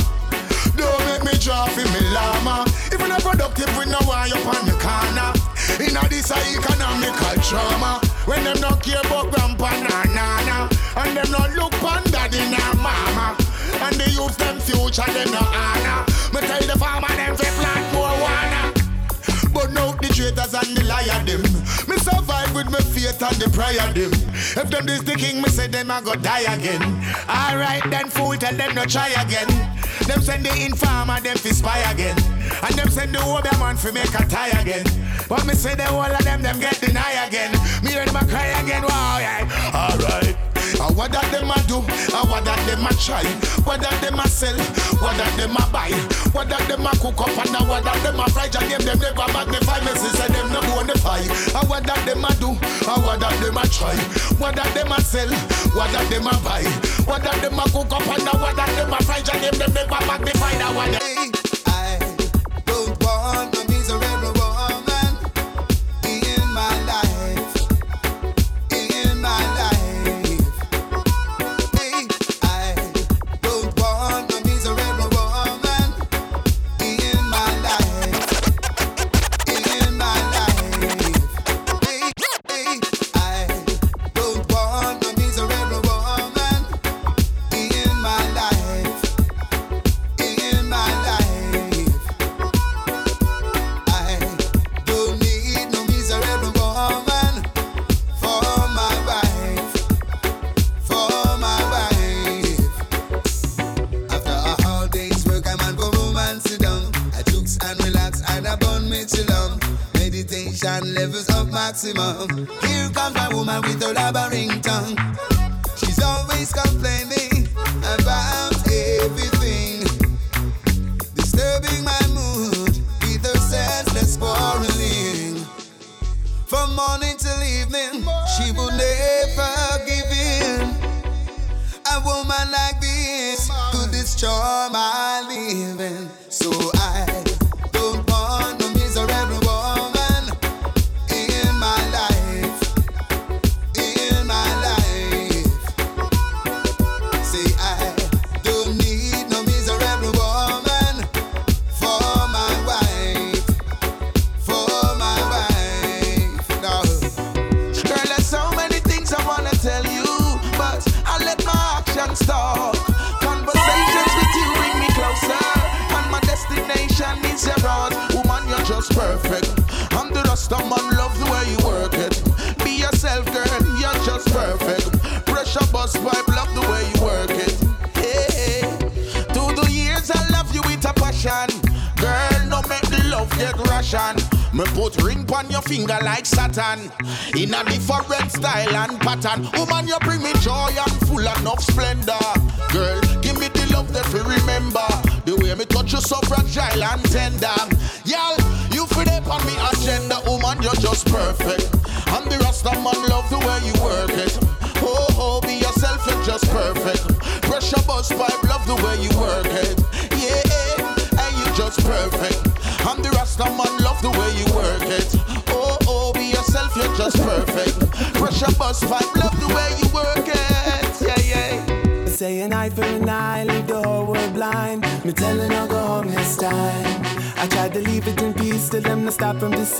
Don't draw for me llama. You're not productive, we know why you're on the corner. In a this a economical trauma. When them not care about grandpa na nana. And them not look on daddy na mama. And the youth them future them no honor. Me tell the farmer them fi plant more wanna. But now the traitors and the liar them. Me survive with me faith and the prayer them. If them this the king, me say them I go die again. Alright then fool, tell them no try again. Them send the informer, them fi spy again. And them send the other man fi make a tie again. But me say the whole of them, them get deny again. Me hear them cry again, wow, yeah. Alright. And what that them a do, and what that them a try, what that them a sell, what that them a buy, what that them a cook up, and what that them a fry. Just name them never magnify, me say them no bonify. And what that them a do, and what that them a try, what that them a sell, what that them a buy, what that them a cook up, and what that them a fry. Just name them never magnify. That one.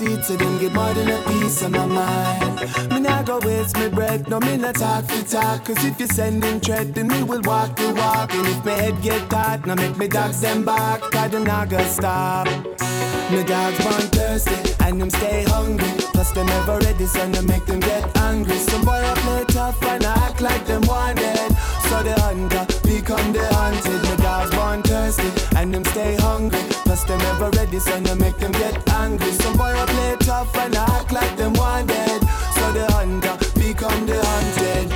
From so them get more than a piece of my mind. Me not go waste me breath, no me not talk for talk. Cause if you sending threat, then me will walk the walk. And if my head get hot, now make me dogs them back, cause them not gonna stop. My dogs born thirsty and them stay hungry. Plus them never ready, so no make them get angry. Some boy I play tough and act like them wanted. So the hunter uh, become the hunted. My dogs born thirsty and them stay hungry. Plus them never ready, so no make them get angry. Some boy I play tough and act like them wanted. So the hunter become the hunted.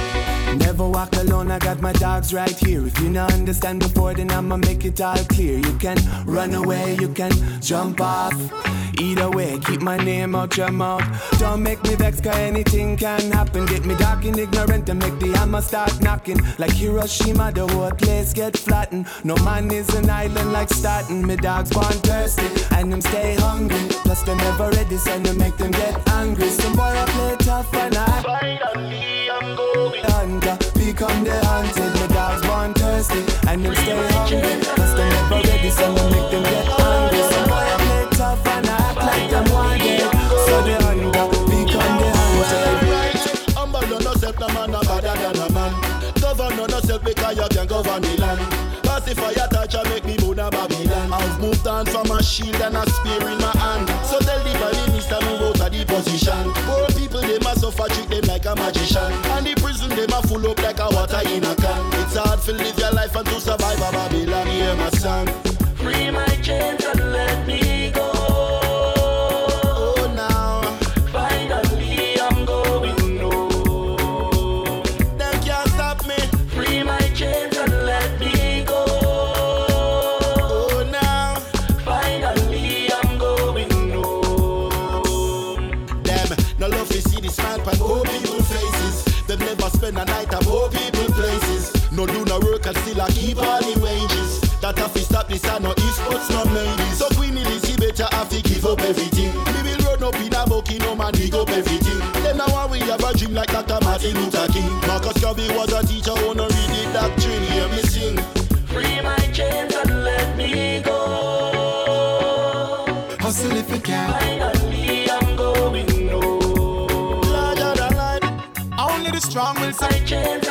Never walk alone, I got my dogs right here. If you not understand before, then I'ma make it all clear. You can run away, you can jump off. Either way, keep my name out your mouth. Don't make me vex, cause anything can happen. Get me dark and ignorant and make the hammer start knocking. Like Hiroshima, the whole place get flattened. No man is an island like Staten. Me dogs born thirsty and them stay hungry. Plus they never ready, so you make them get angry. Some boy I play tough and I finally I'm going hunter. Become the hunted. Me dogs born thirsty and them stay hungry. Plus they never ready, so you make them get govern the land. Pacify your touch and make me to Babylon. I've moved on from a shield and a spear in my hand. So tell the prime minister move out of the position. Poor people they must suffer, treat them like a magician. And the prison they must full up like a water in a can. It's hard to live your life and to survive a Babylon. Hear my song. Free my chains and let me a bucky no dig up everything. Then now we have a dream like Dr. Martin Luther King. Marcus Garvey was a teacher wanna read the doctrine. Hear me sing. Free my chains and let me go. Hustle if you can. Finally I'm going home. Larger than life. Only the strong will My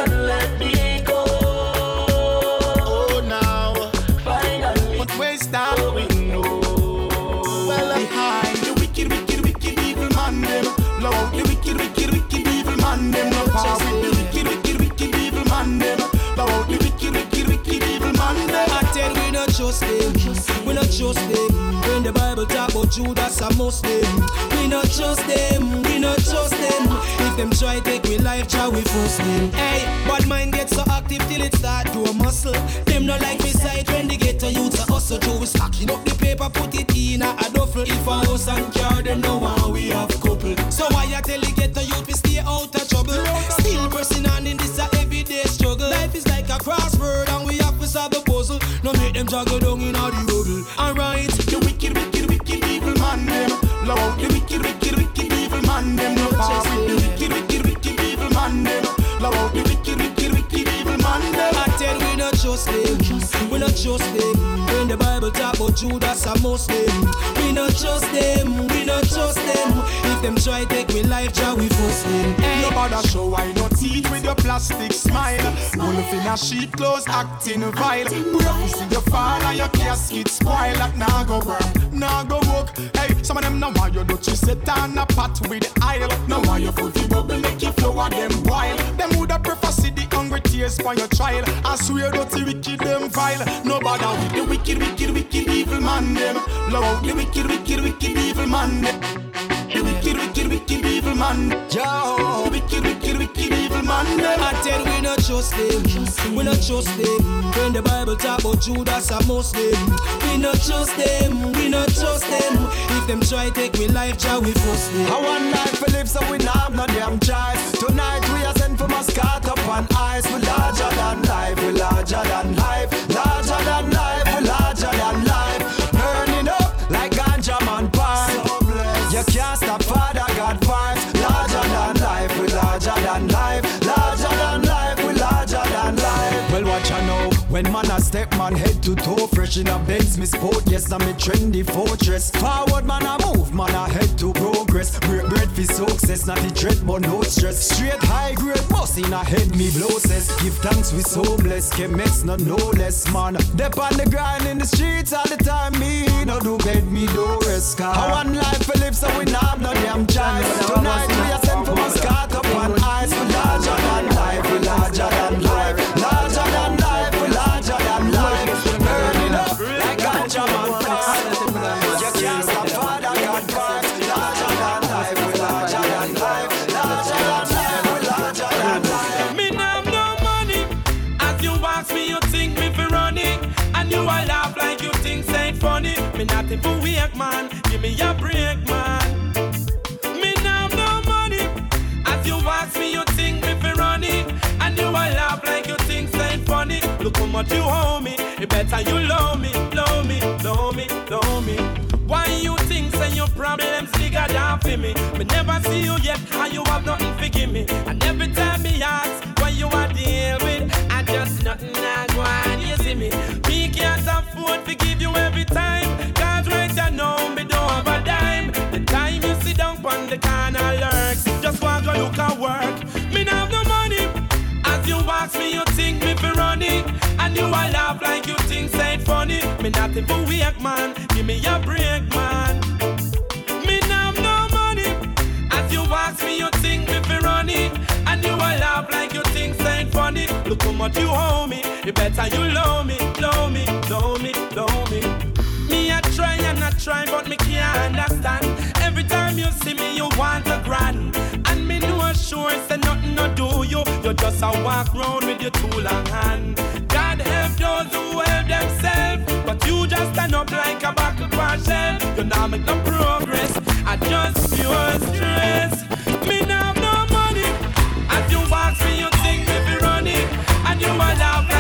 trust them, we not trust them. When the Bible talk about Judas and Muslim, we not trust them, we not trust them. If them try take we life, try we force them. Hey, but mind get so active till it start to a muscle. Them not like me side when they get to youth a hustle. So we stacking up the paper, put it in a, a duffel. If a house and car, then no one we have couple. So why I tell you get to youth, we stay out of trouble. Them juggle down in the rubble. Trust them, we not trust them. When the Bible talk about Judas and Muslim, we not trust them, we not trust them. If them try take we life, try we force them. Hey. Your bother show why not teeth with your plastic smile. Wolf in a sheep clothes acting vile. See your fall and your casket spoil. That nah go work, nah go work. Hey, some of them know why you do you sit on a pot with the aisle. Know why your foot fi bubble make you flow them wild. Them woulda prefer see the hungry tears for your child. I swear dirty wicked them vile. No bother with the wicked, wicked, wicked evil man them. Blow out the wicked, wicked, wicked evil man them. The wicked, wicked, wicked evil man. Yo. The wicked, wicked, wicked evil man. Them. I tell we not trust them, we not trust them. When the Bible talk about Judas and Muslim, we not trust them, we not trust them. If them try take we life, try we force them. I want life to live, so we not have no damn choice. Tonight we sent mascot up on ice. We're larger than life, we're larger than life, step man head to toe, fresh in a Benz, me sport. Yes, I'm a trendy fortress. Forward man I move, man I head to progress. Break bread for success, not the dread but no stress. Straight high grade, boss in a head me blow says. Give thanks we so blessed, chemists not no less man. Dep on the grind in the streets all the time. Me no do bed, me do rest. Car. I want life to live, so we not no damn choice. Tonight we are sent for mascot up on ice. We larger me a break, man. Me now no money. As you ask me, you think me fi run it, and you a laugh like you think it funny. Look how much you owe me. It better you love me, love me, love me, love me. Why you think say your problems bigger than for me? Me never see you yet, how you have nothing to give me. And every time me ask what you are deal with, I just nothing I go on. You see me? Me can't afford to give you every time. The corner lurks, just walk go look at work. Me not have no money. As you ask me, you think me fi run it And you a laugh like you think say funny. Me not even weak man, give me a break man. Me not have no money. As you ask me, you think me fi run it And you a laugh like you think say funny. Look how much you owe me, you better you love me, love me, love me, love me. Me a try and I try but me can't understand Every time you see me you want a grand. And me no sure say nothing no do you. You just a walk round with your two long hand. God help those who help themselves. But you just stand up like a buckle shelf You now make no progress. I just pure stress. Me now have no money. As you walk me you think me be running And you a laugh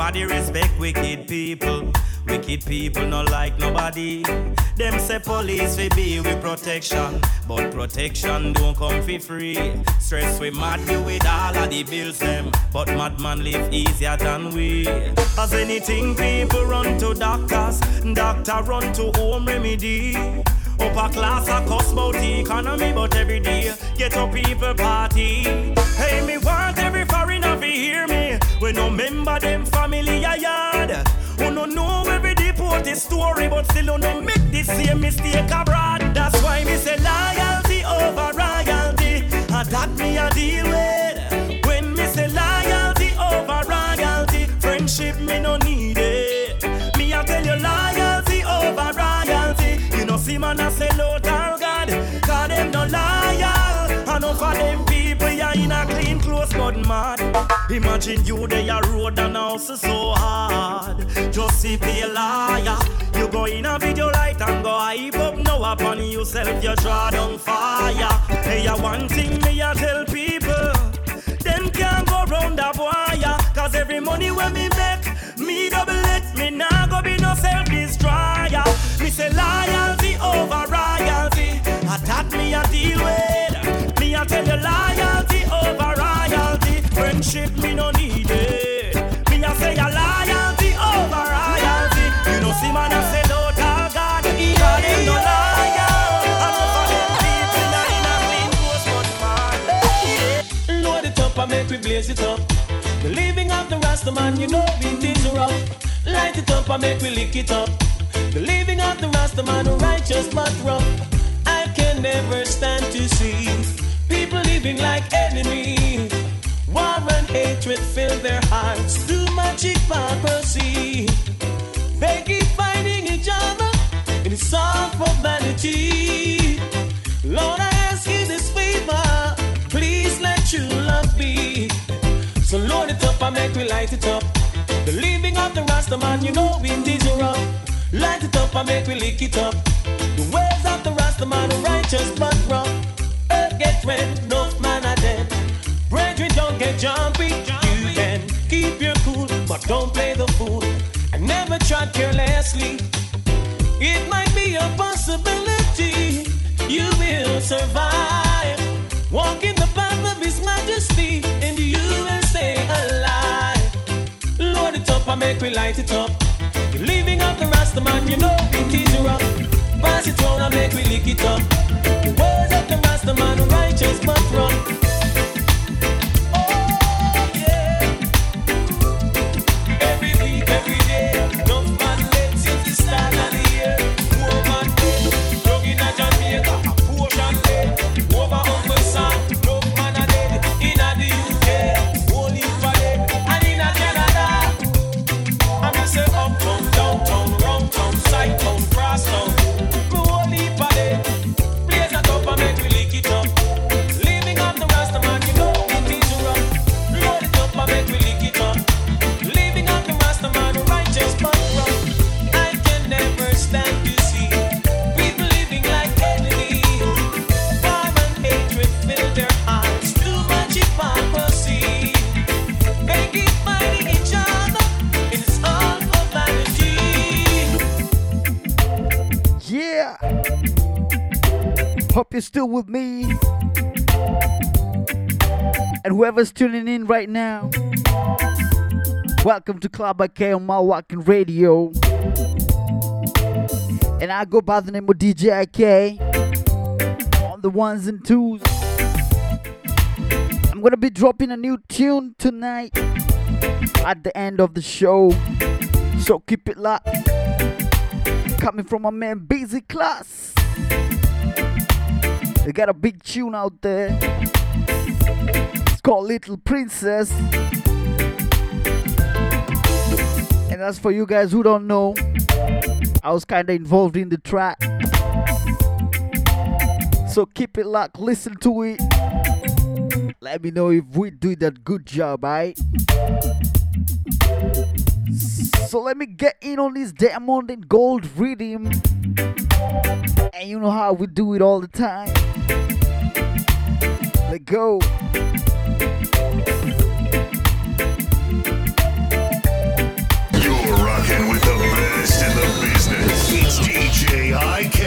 Nobody respect wicked people. Wicked people no like nobody. Them say police fi be with protection, but protection don't come for free. Stress we mad you with all of the bills them, but madman live easier than we. As anything people run to doctors, doctor run to home remedy. Upper class a cuss about economy, but every day get up people party we no member them family a yard. Who no know where we deport the story, but still who no make the same mistake abroad. That's why me say loyalty over royalty, and that me a deal with. Imagine you they a road and house so hard. Just be a liar. You go in a video light and go hype up now upon yourself you draw down fire. Hey, ya one thing me a tell people. Them can't go round the wire Cause every money when me make Me double it, me nah go be no self-destroyer Me say loyalty over royalty Attack me a deal with Me a tell you loyalty over royalty Friendship me no need it Me a say a loyalty over royalty You know see man a say to God Cause them no loyal Enough of them people na in a clean clothes but man Load it up and make we blaze it up. The living of the Rasta man, you know it is rough. Light it up and make we lick it up. The living of the Rasta man, righteous but rough. I can never stand to see people living like enemies. War and hatred fill their hearts. Too much hypocrisy. They keep fighting each other. In It is all for vanity. Lord, I ask you this favor. Please let true love be. So load it up and make we light it up. The living of the Rasta man, you know it is rough. Light it up and make we lick it up. The ways of the Rasta man are righteous but rough. Earth get red, no man are dead. Brethren, don't get jumpy. You can keep your cool, but don't play the fool. And never tread carelessly. It might be a possibility you will survive. Walk in the path of His Majesty, and you will stay alive. Load it up and make we light it up. The living of the Rasta man, you know it is rough. Pass it round and make we lick it up. Words of the Rasta man righteous but wrong. You're still with me. And whoever's tuning in right now, welcome to Club IK on Mawalking radio. And I go by the name of DJ IK on the ones and twos. I'm gonna be dropping a new tune tonight at the end of the show. So keep it locked. Coming from my man Busy Class. They got a big tune out there. It's called Little Princess. And as for you guys who don't know, I was kind of involved in the track. So keep it locked, listen to it. Let me know if we do that good job, alright? So let me get in on this diamond and gold rhythm. And you know how we do it all the time. Let go. You're rocking with the best in the business. It's DJ IK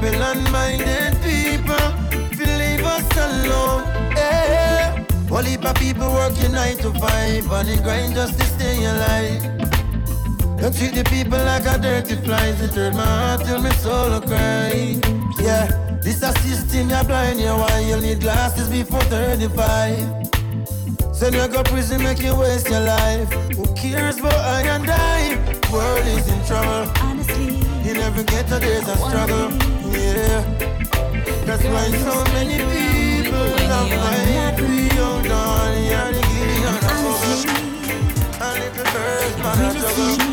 Babylon minded people to leave us alone. Yeah. Whole heap of people working nine to five on the grind just to stay alive. Don't treat the people like a dirty flies. It hurt my heart till my soul cry. Yeah, this a system you're blind, you're why you need glasses before 35. Send you go prison, make you waste your life. Who cares about I and die? World is in trouble. Honestly, in every ghetto there's a struggle. That's why so many people love my head. Me on. A little the the.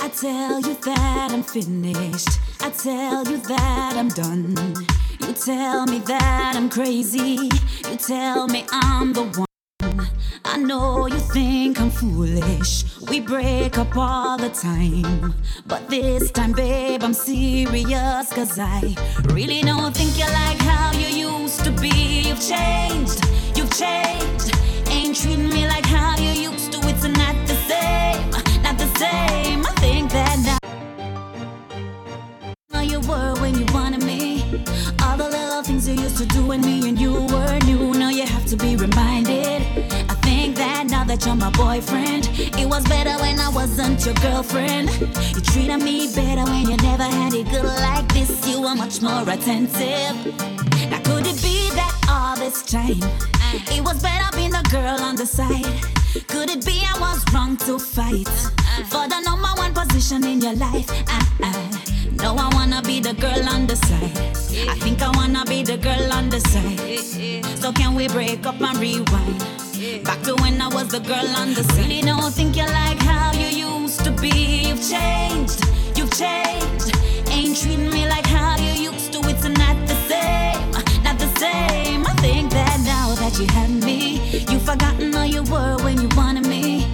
I tell you that I'm finished. I tell you that I'm done. You tell me that I'm crazy. You tell me I'm the one think I'm foolish. We break up all the time. But this time, babe, I'm serious. Cause I really don't think you like how you used to be. You've changed, you've changed. I your girlfriend. You treated me better when you never had it good like this. You were much more attentive. Now could it be that all this time it was better being the girl on the side? Could it be I was wrong to fight for the number one position in your life? Ah, ah. No, I wanna be the girl on the side. I think I wanna be the girl on the side. So can we break up and rewind? Back to when I was the girl on the side. Really don't think you like how you be. You've changed, you've changed. Ain't treating me like how you used to. It's not the same, not the same. I think that now that you have me, you've forgotten how you were when you wanted me.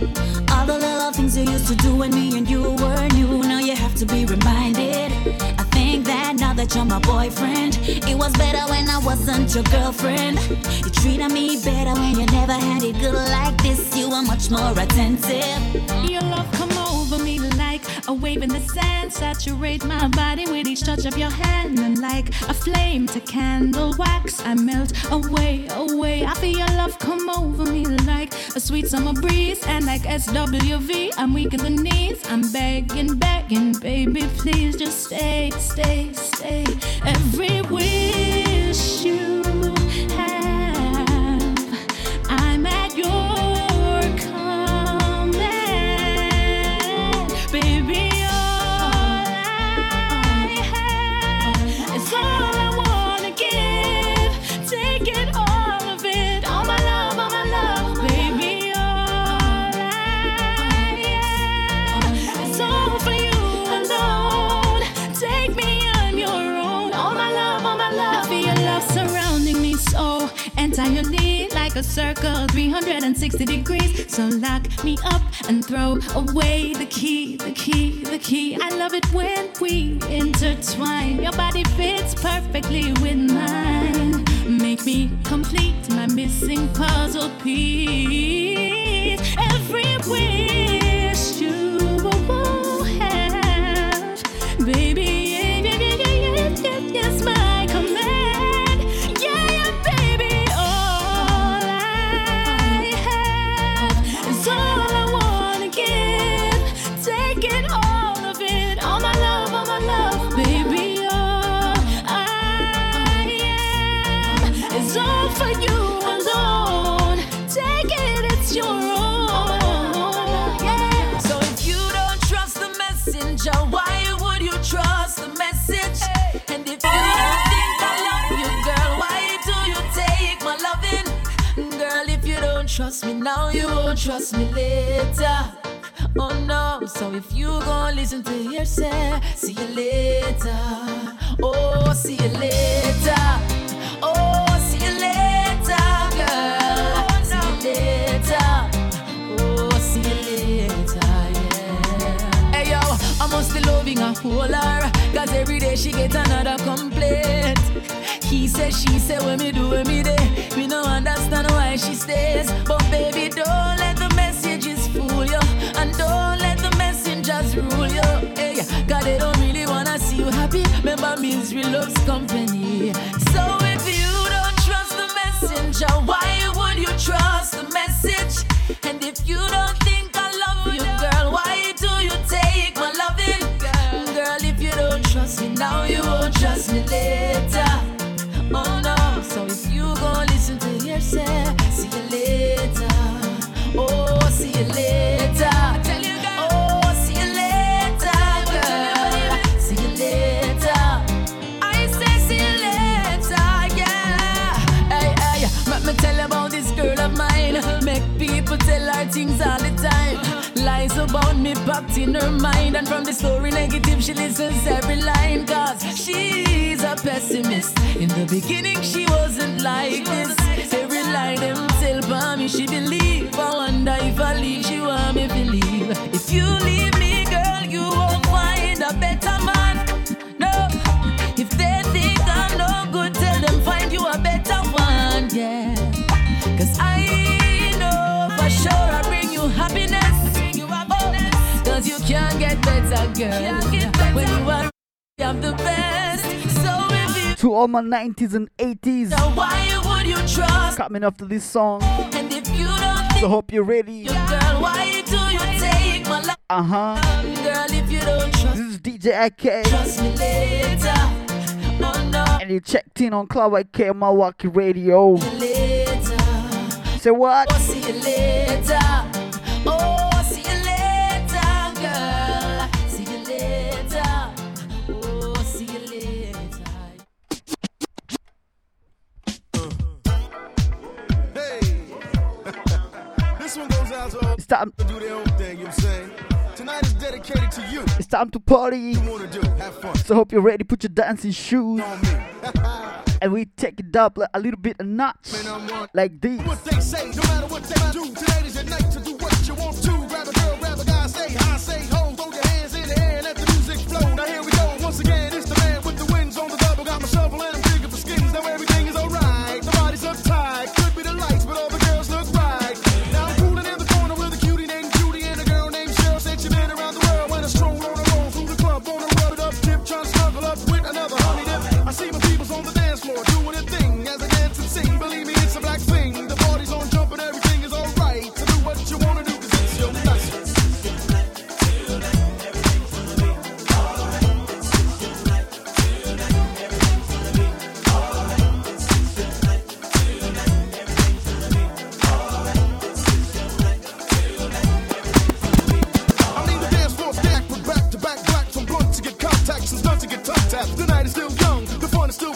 All the little things you used to do when me and you were new. Now you have to be reminded. I think that now that you're my boyfriend, it was better when I wasn't your girlfriend. You treated me better when you never had it good like this. You were much more attentive. Your love come over me like a wave in the sand. Saturate my body with each touch of your hand. And like a flame to candle wax, I melt away, away. I feel your love come over me like a sweet summer breeze. And like SWV, I'm weak in the knees. I'm begging, begging, baby, please just stay, stay, stay. Every wish you like a circle, 360 degrees. So lock me up and throw away the key, the key, the key. I love it when we intertwine. Your body fits perfectly with mine. Make me complete my missing puzzle piece. Every wish you have, baby. Trust me now, you won't trust me later. Oh no, so if you gon' listen to hearsay, see you later. Oh, see you later. Oh, see you later, girl. See you later. Oh, see you later, yeah. Hey yo, I must be loving a whole her. Cause every day she get another complaint. He said, she said, when me do, when me day. Me no understand why she stays. But baby, don't let the messages fool you. And don't let the messengers rule you. Hey, God, they don't really wanna see you happy. Remember, misery loves company. So if you don't trust the messenger, why would you trust the message? And if you don't in her mind. And from the story negative, she listens every line. Cause she's a pessimist. In the beginning, she wasn't like this. Every line them tell me she believe. I wonder if I leave, she want me believe. If you leave, girl. To all my 90s and 80s. So why Coming after this song. And if you don't so hope you're ready. Girl, you uh-huh. Girl, this is DJ IK. Trust me later. And you checked in on Club IK Mawalking Radio. Say what? It's time to do their own thing, you know what I'm saying? Tonight is dedicated to you. It's time to party. So hope you're ready. Put your dancing shoes. on and we take it up like a little bit a notch. Man, like this. What they say, no matter what they do, tonight is your night to do what you want to. Grab a girl, grab a guy, say hi, say ho. Throw your hands in the air and let the music flow. Now here we go. Once again, it's the man with the wings on the double. Got my shovel and I'm for skins. Now everything is up with another honey dip. I see my peoples on the dance floor doing a thing as they dance and sing. Believe me. tap. The night is still young, the fun is still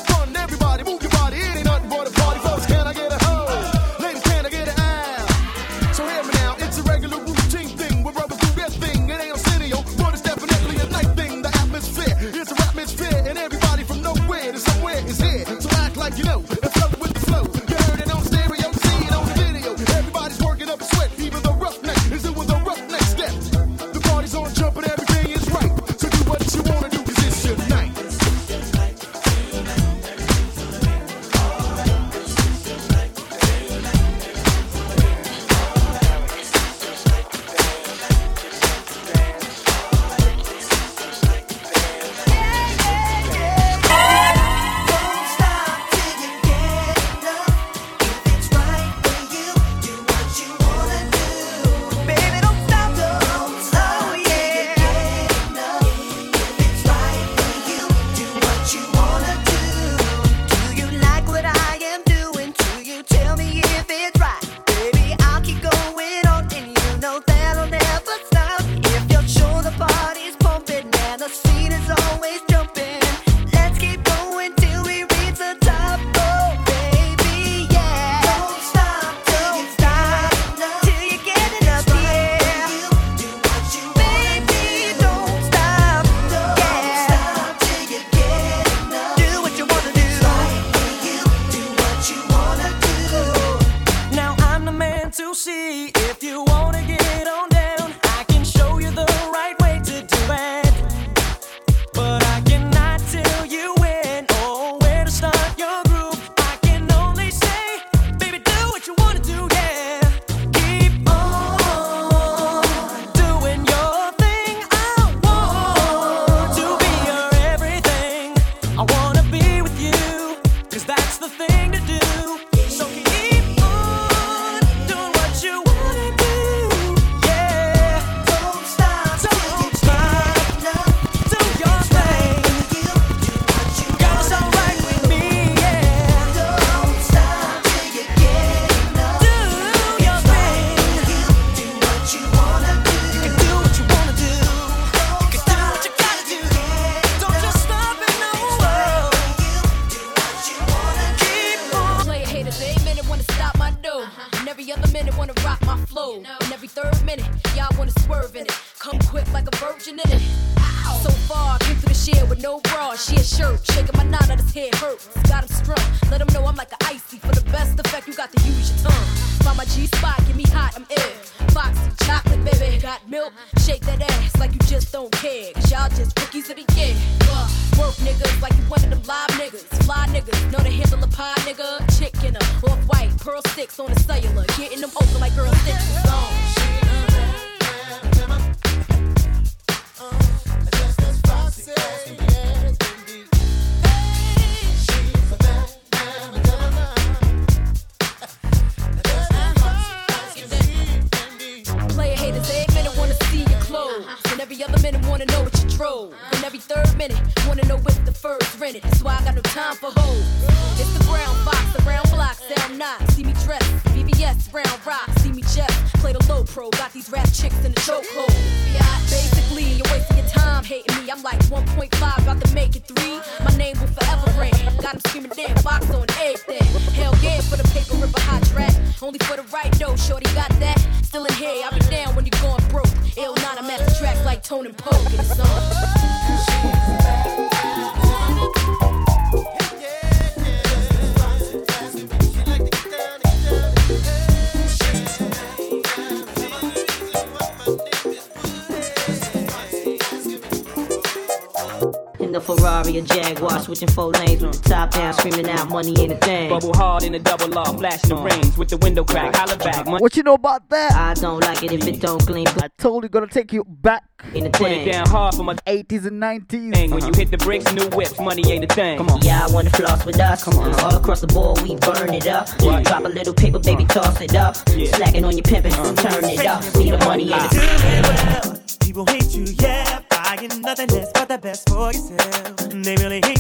switching four lanes with the top down, screaming out money in a thing. Bubble hard in a double law, flashing the rings with the window crack, holla back. Money. What you know about that? I don't like it if it don't clean. I totally gonna take you back. In the Put it down hard for my 80s and 90s. Uh-huh. When you hit the bricks, new whips, money ain't a thing. Come on. Yeah, I wanna floss with us. Come on. All across the board, we burn it up. What? Drop a little paper, baby, uh-huh. toss it up. Yeah. Slacking on your pimpin', uh-huh. turn it up. See the money ain't a thing. People hate you, yeah, buying nothing less but the best for yourself. They really hate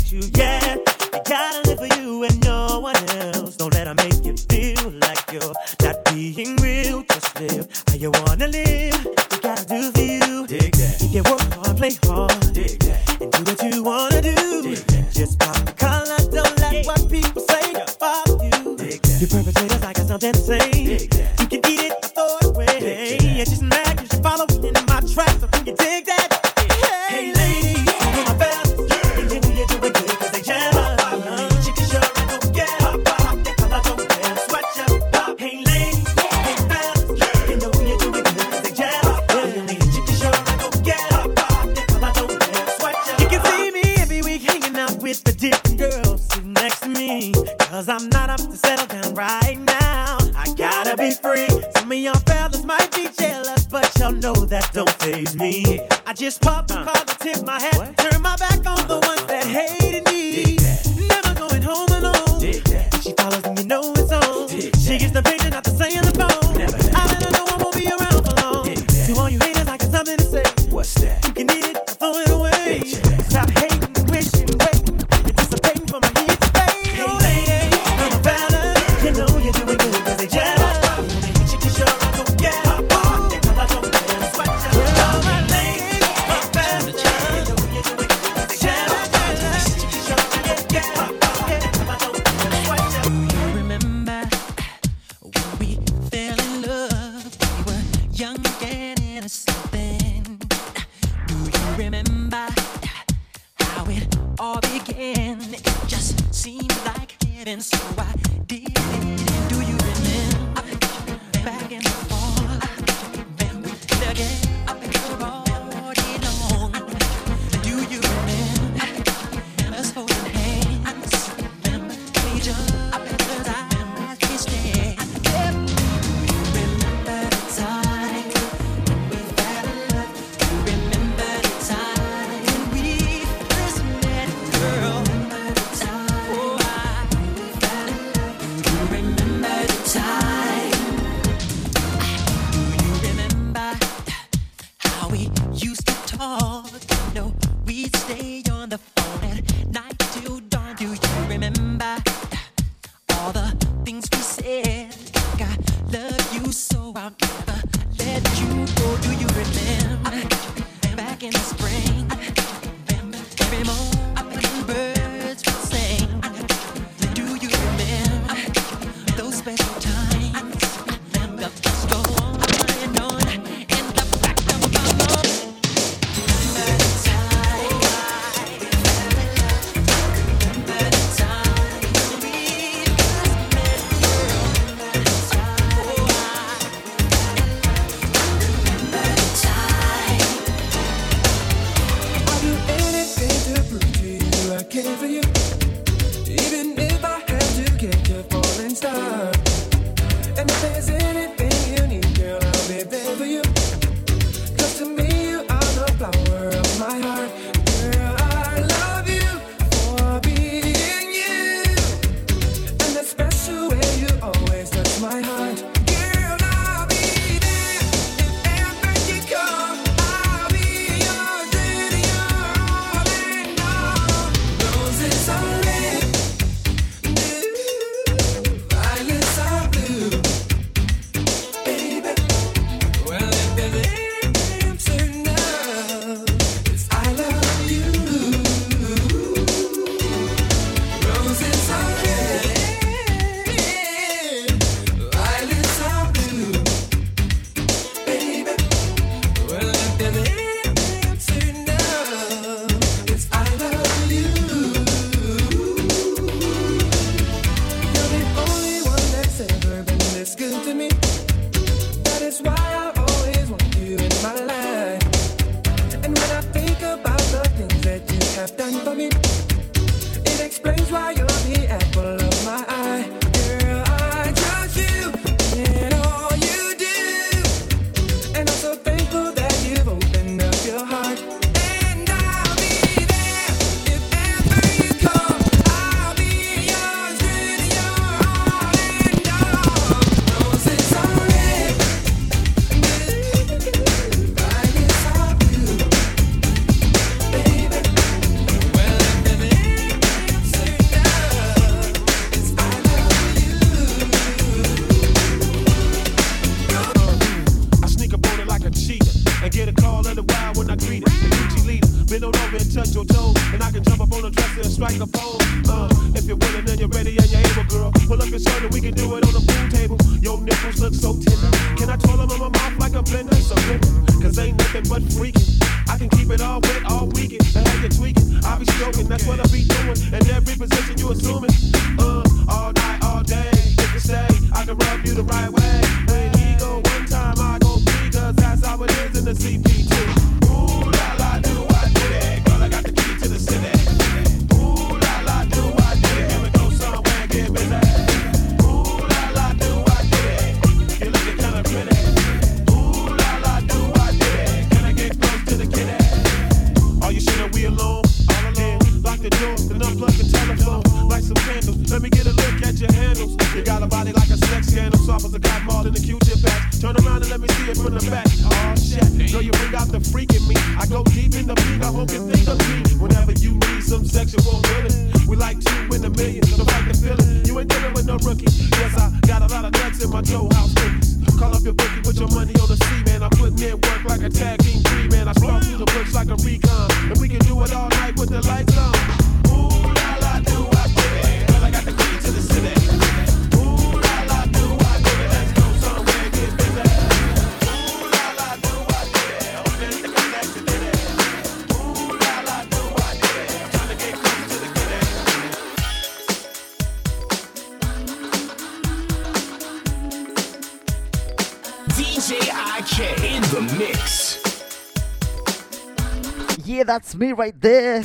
that's me right there.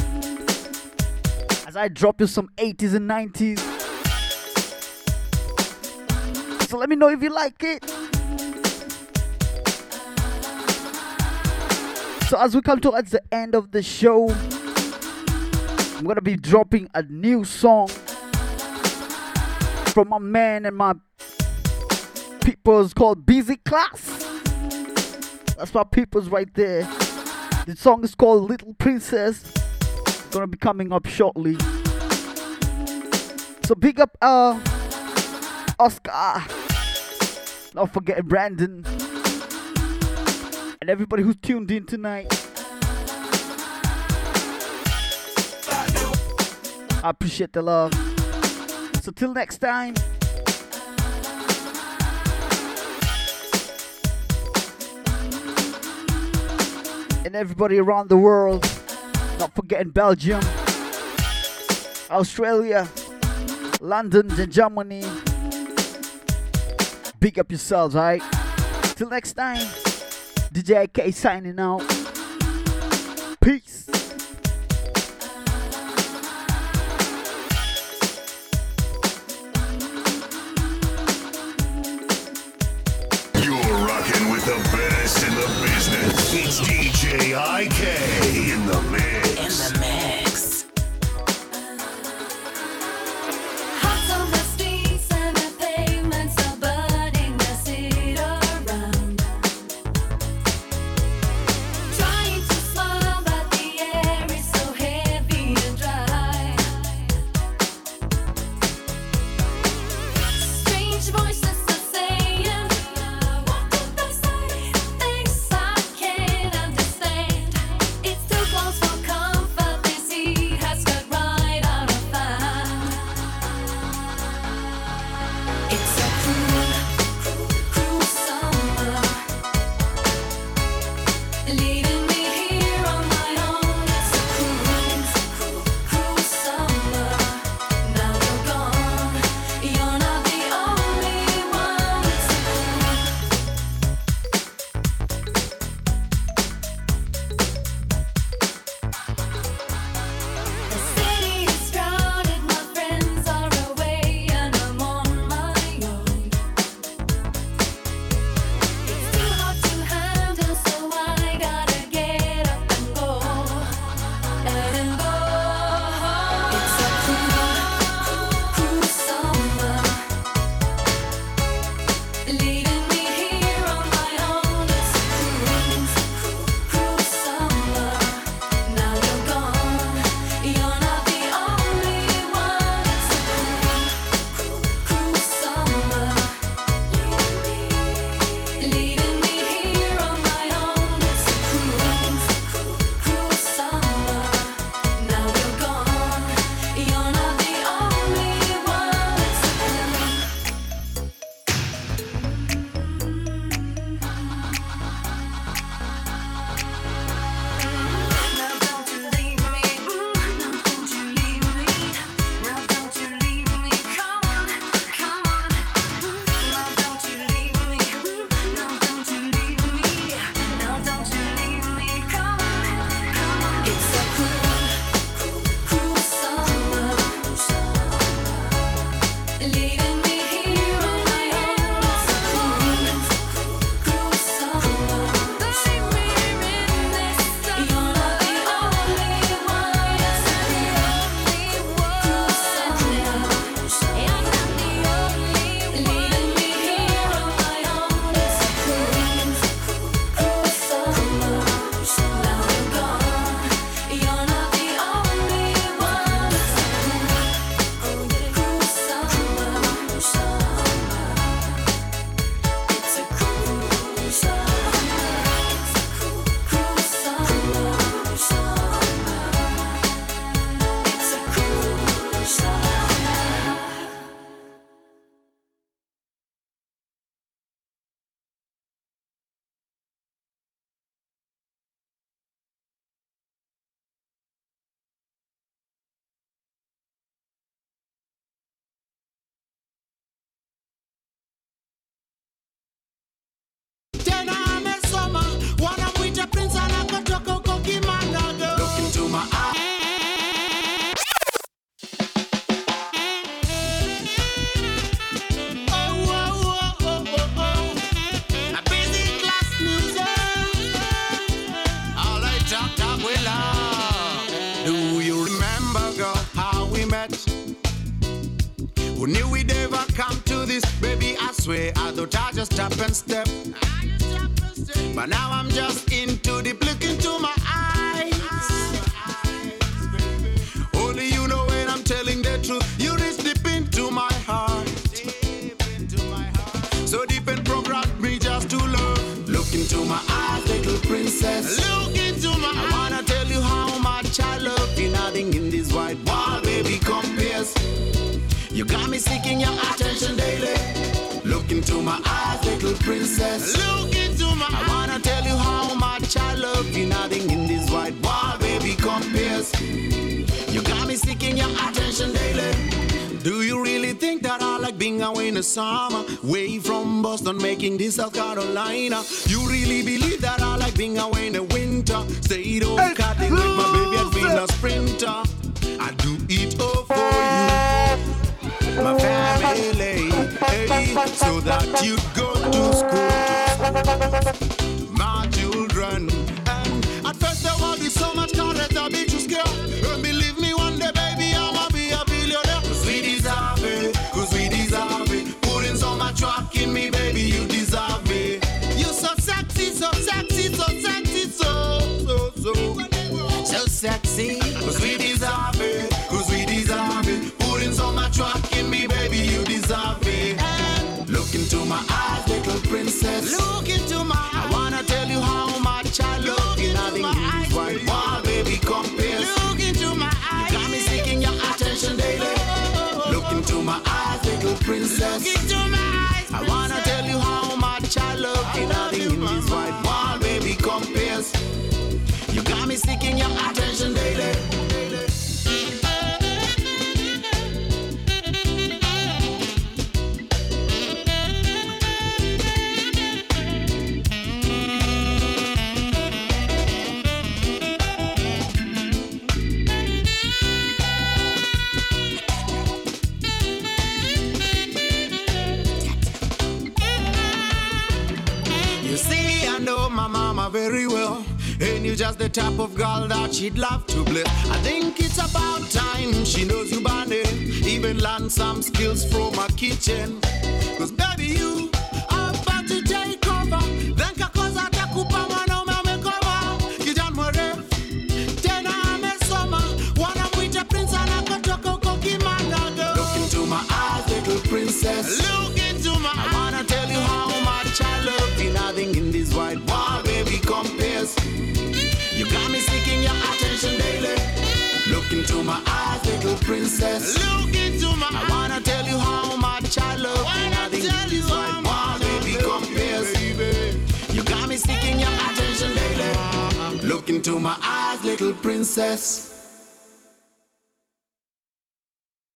As I drop you some 80s and 90s. So let me know if you like it. So as we come towards the end of the show, I'm gonna be dropping a new song from my man and my peoples called Busy Class. That's my peoples right there. The song is called Little Princess. It's gonna be coming up shortly. So big up uh Oscar. Not forgetting Brandon. And everybody who's tuned in tonight. I appreciate the love. So till next time. and everybody around the world. Not forgetting Belgium, Australia, London, and Germany. Big up yourselves, alright? Till next time, DJ K signing out.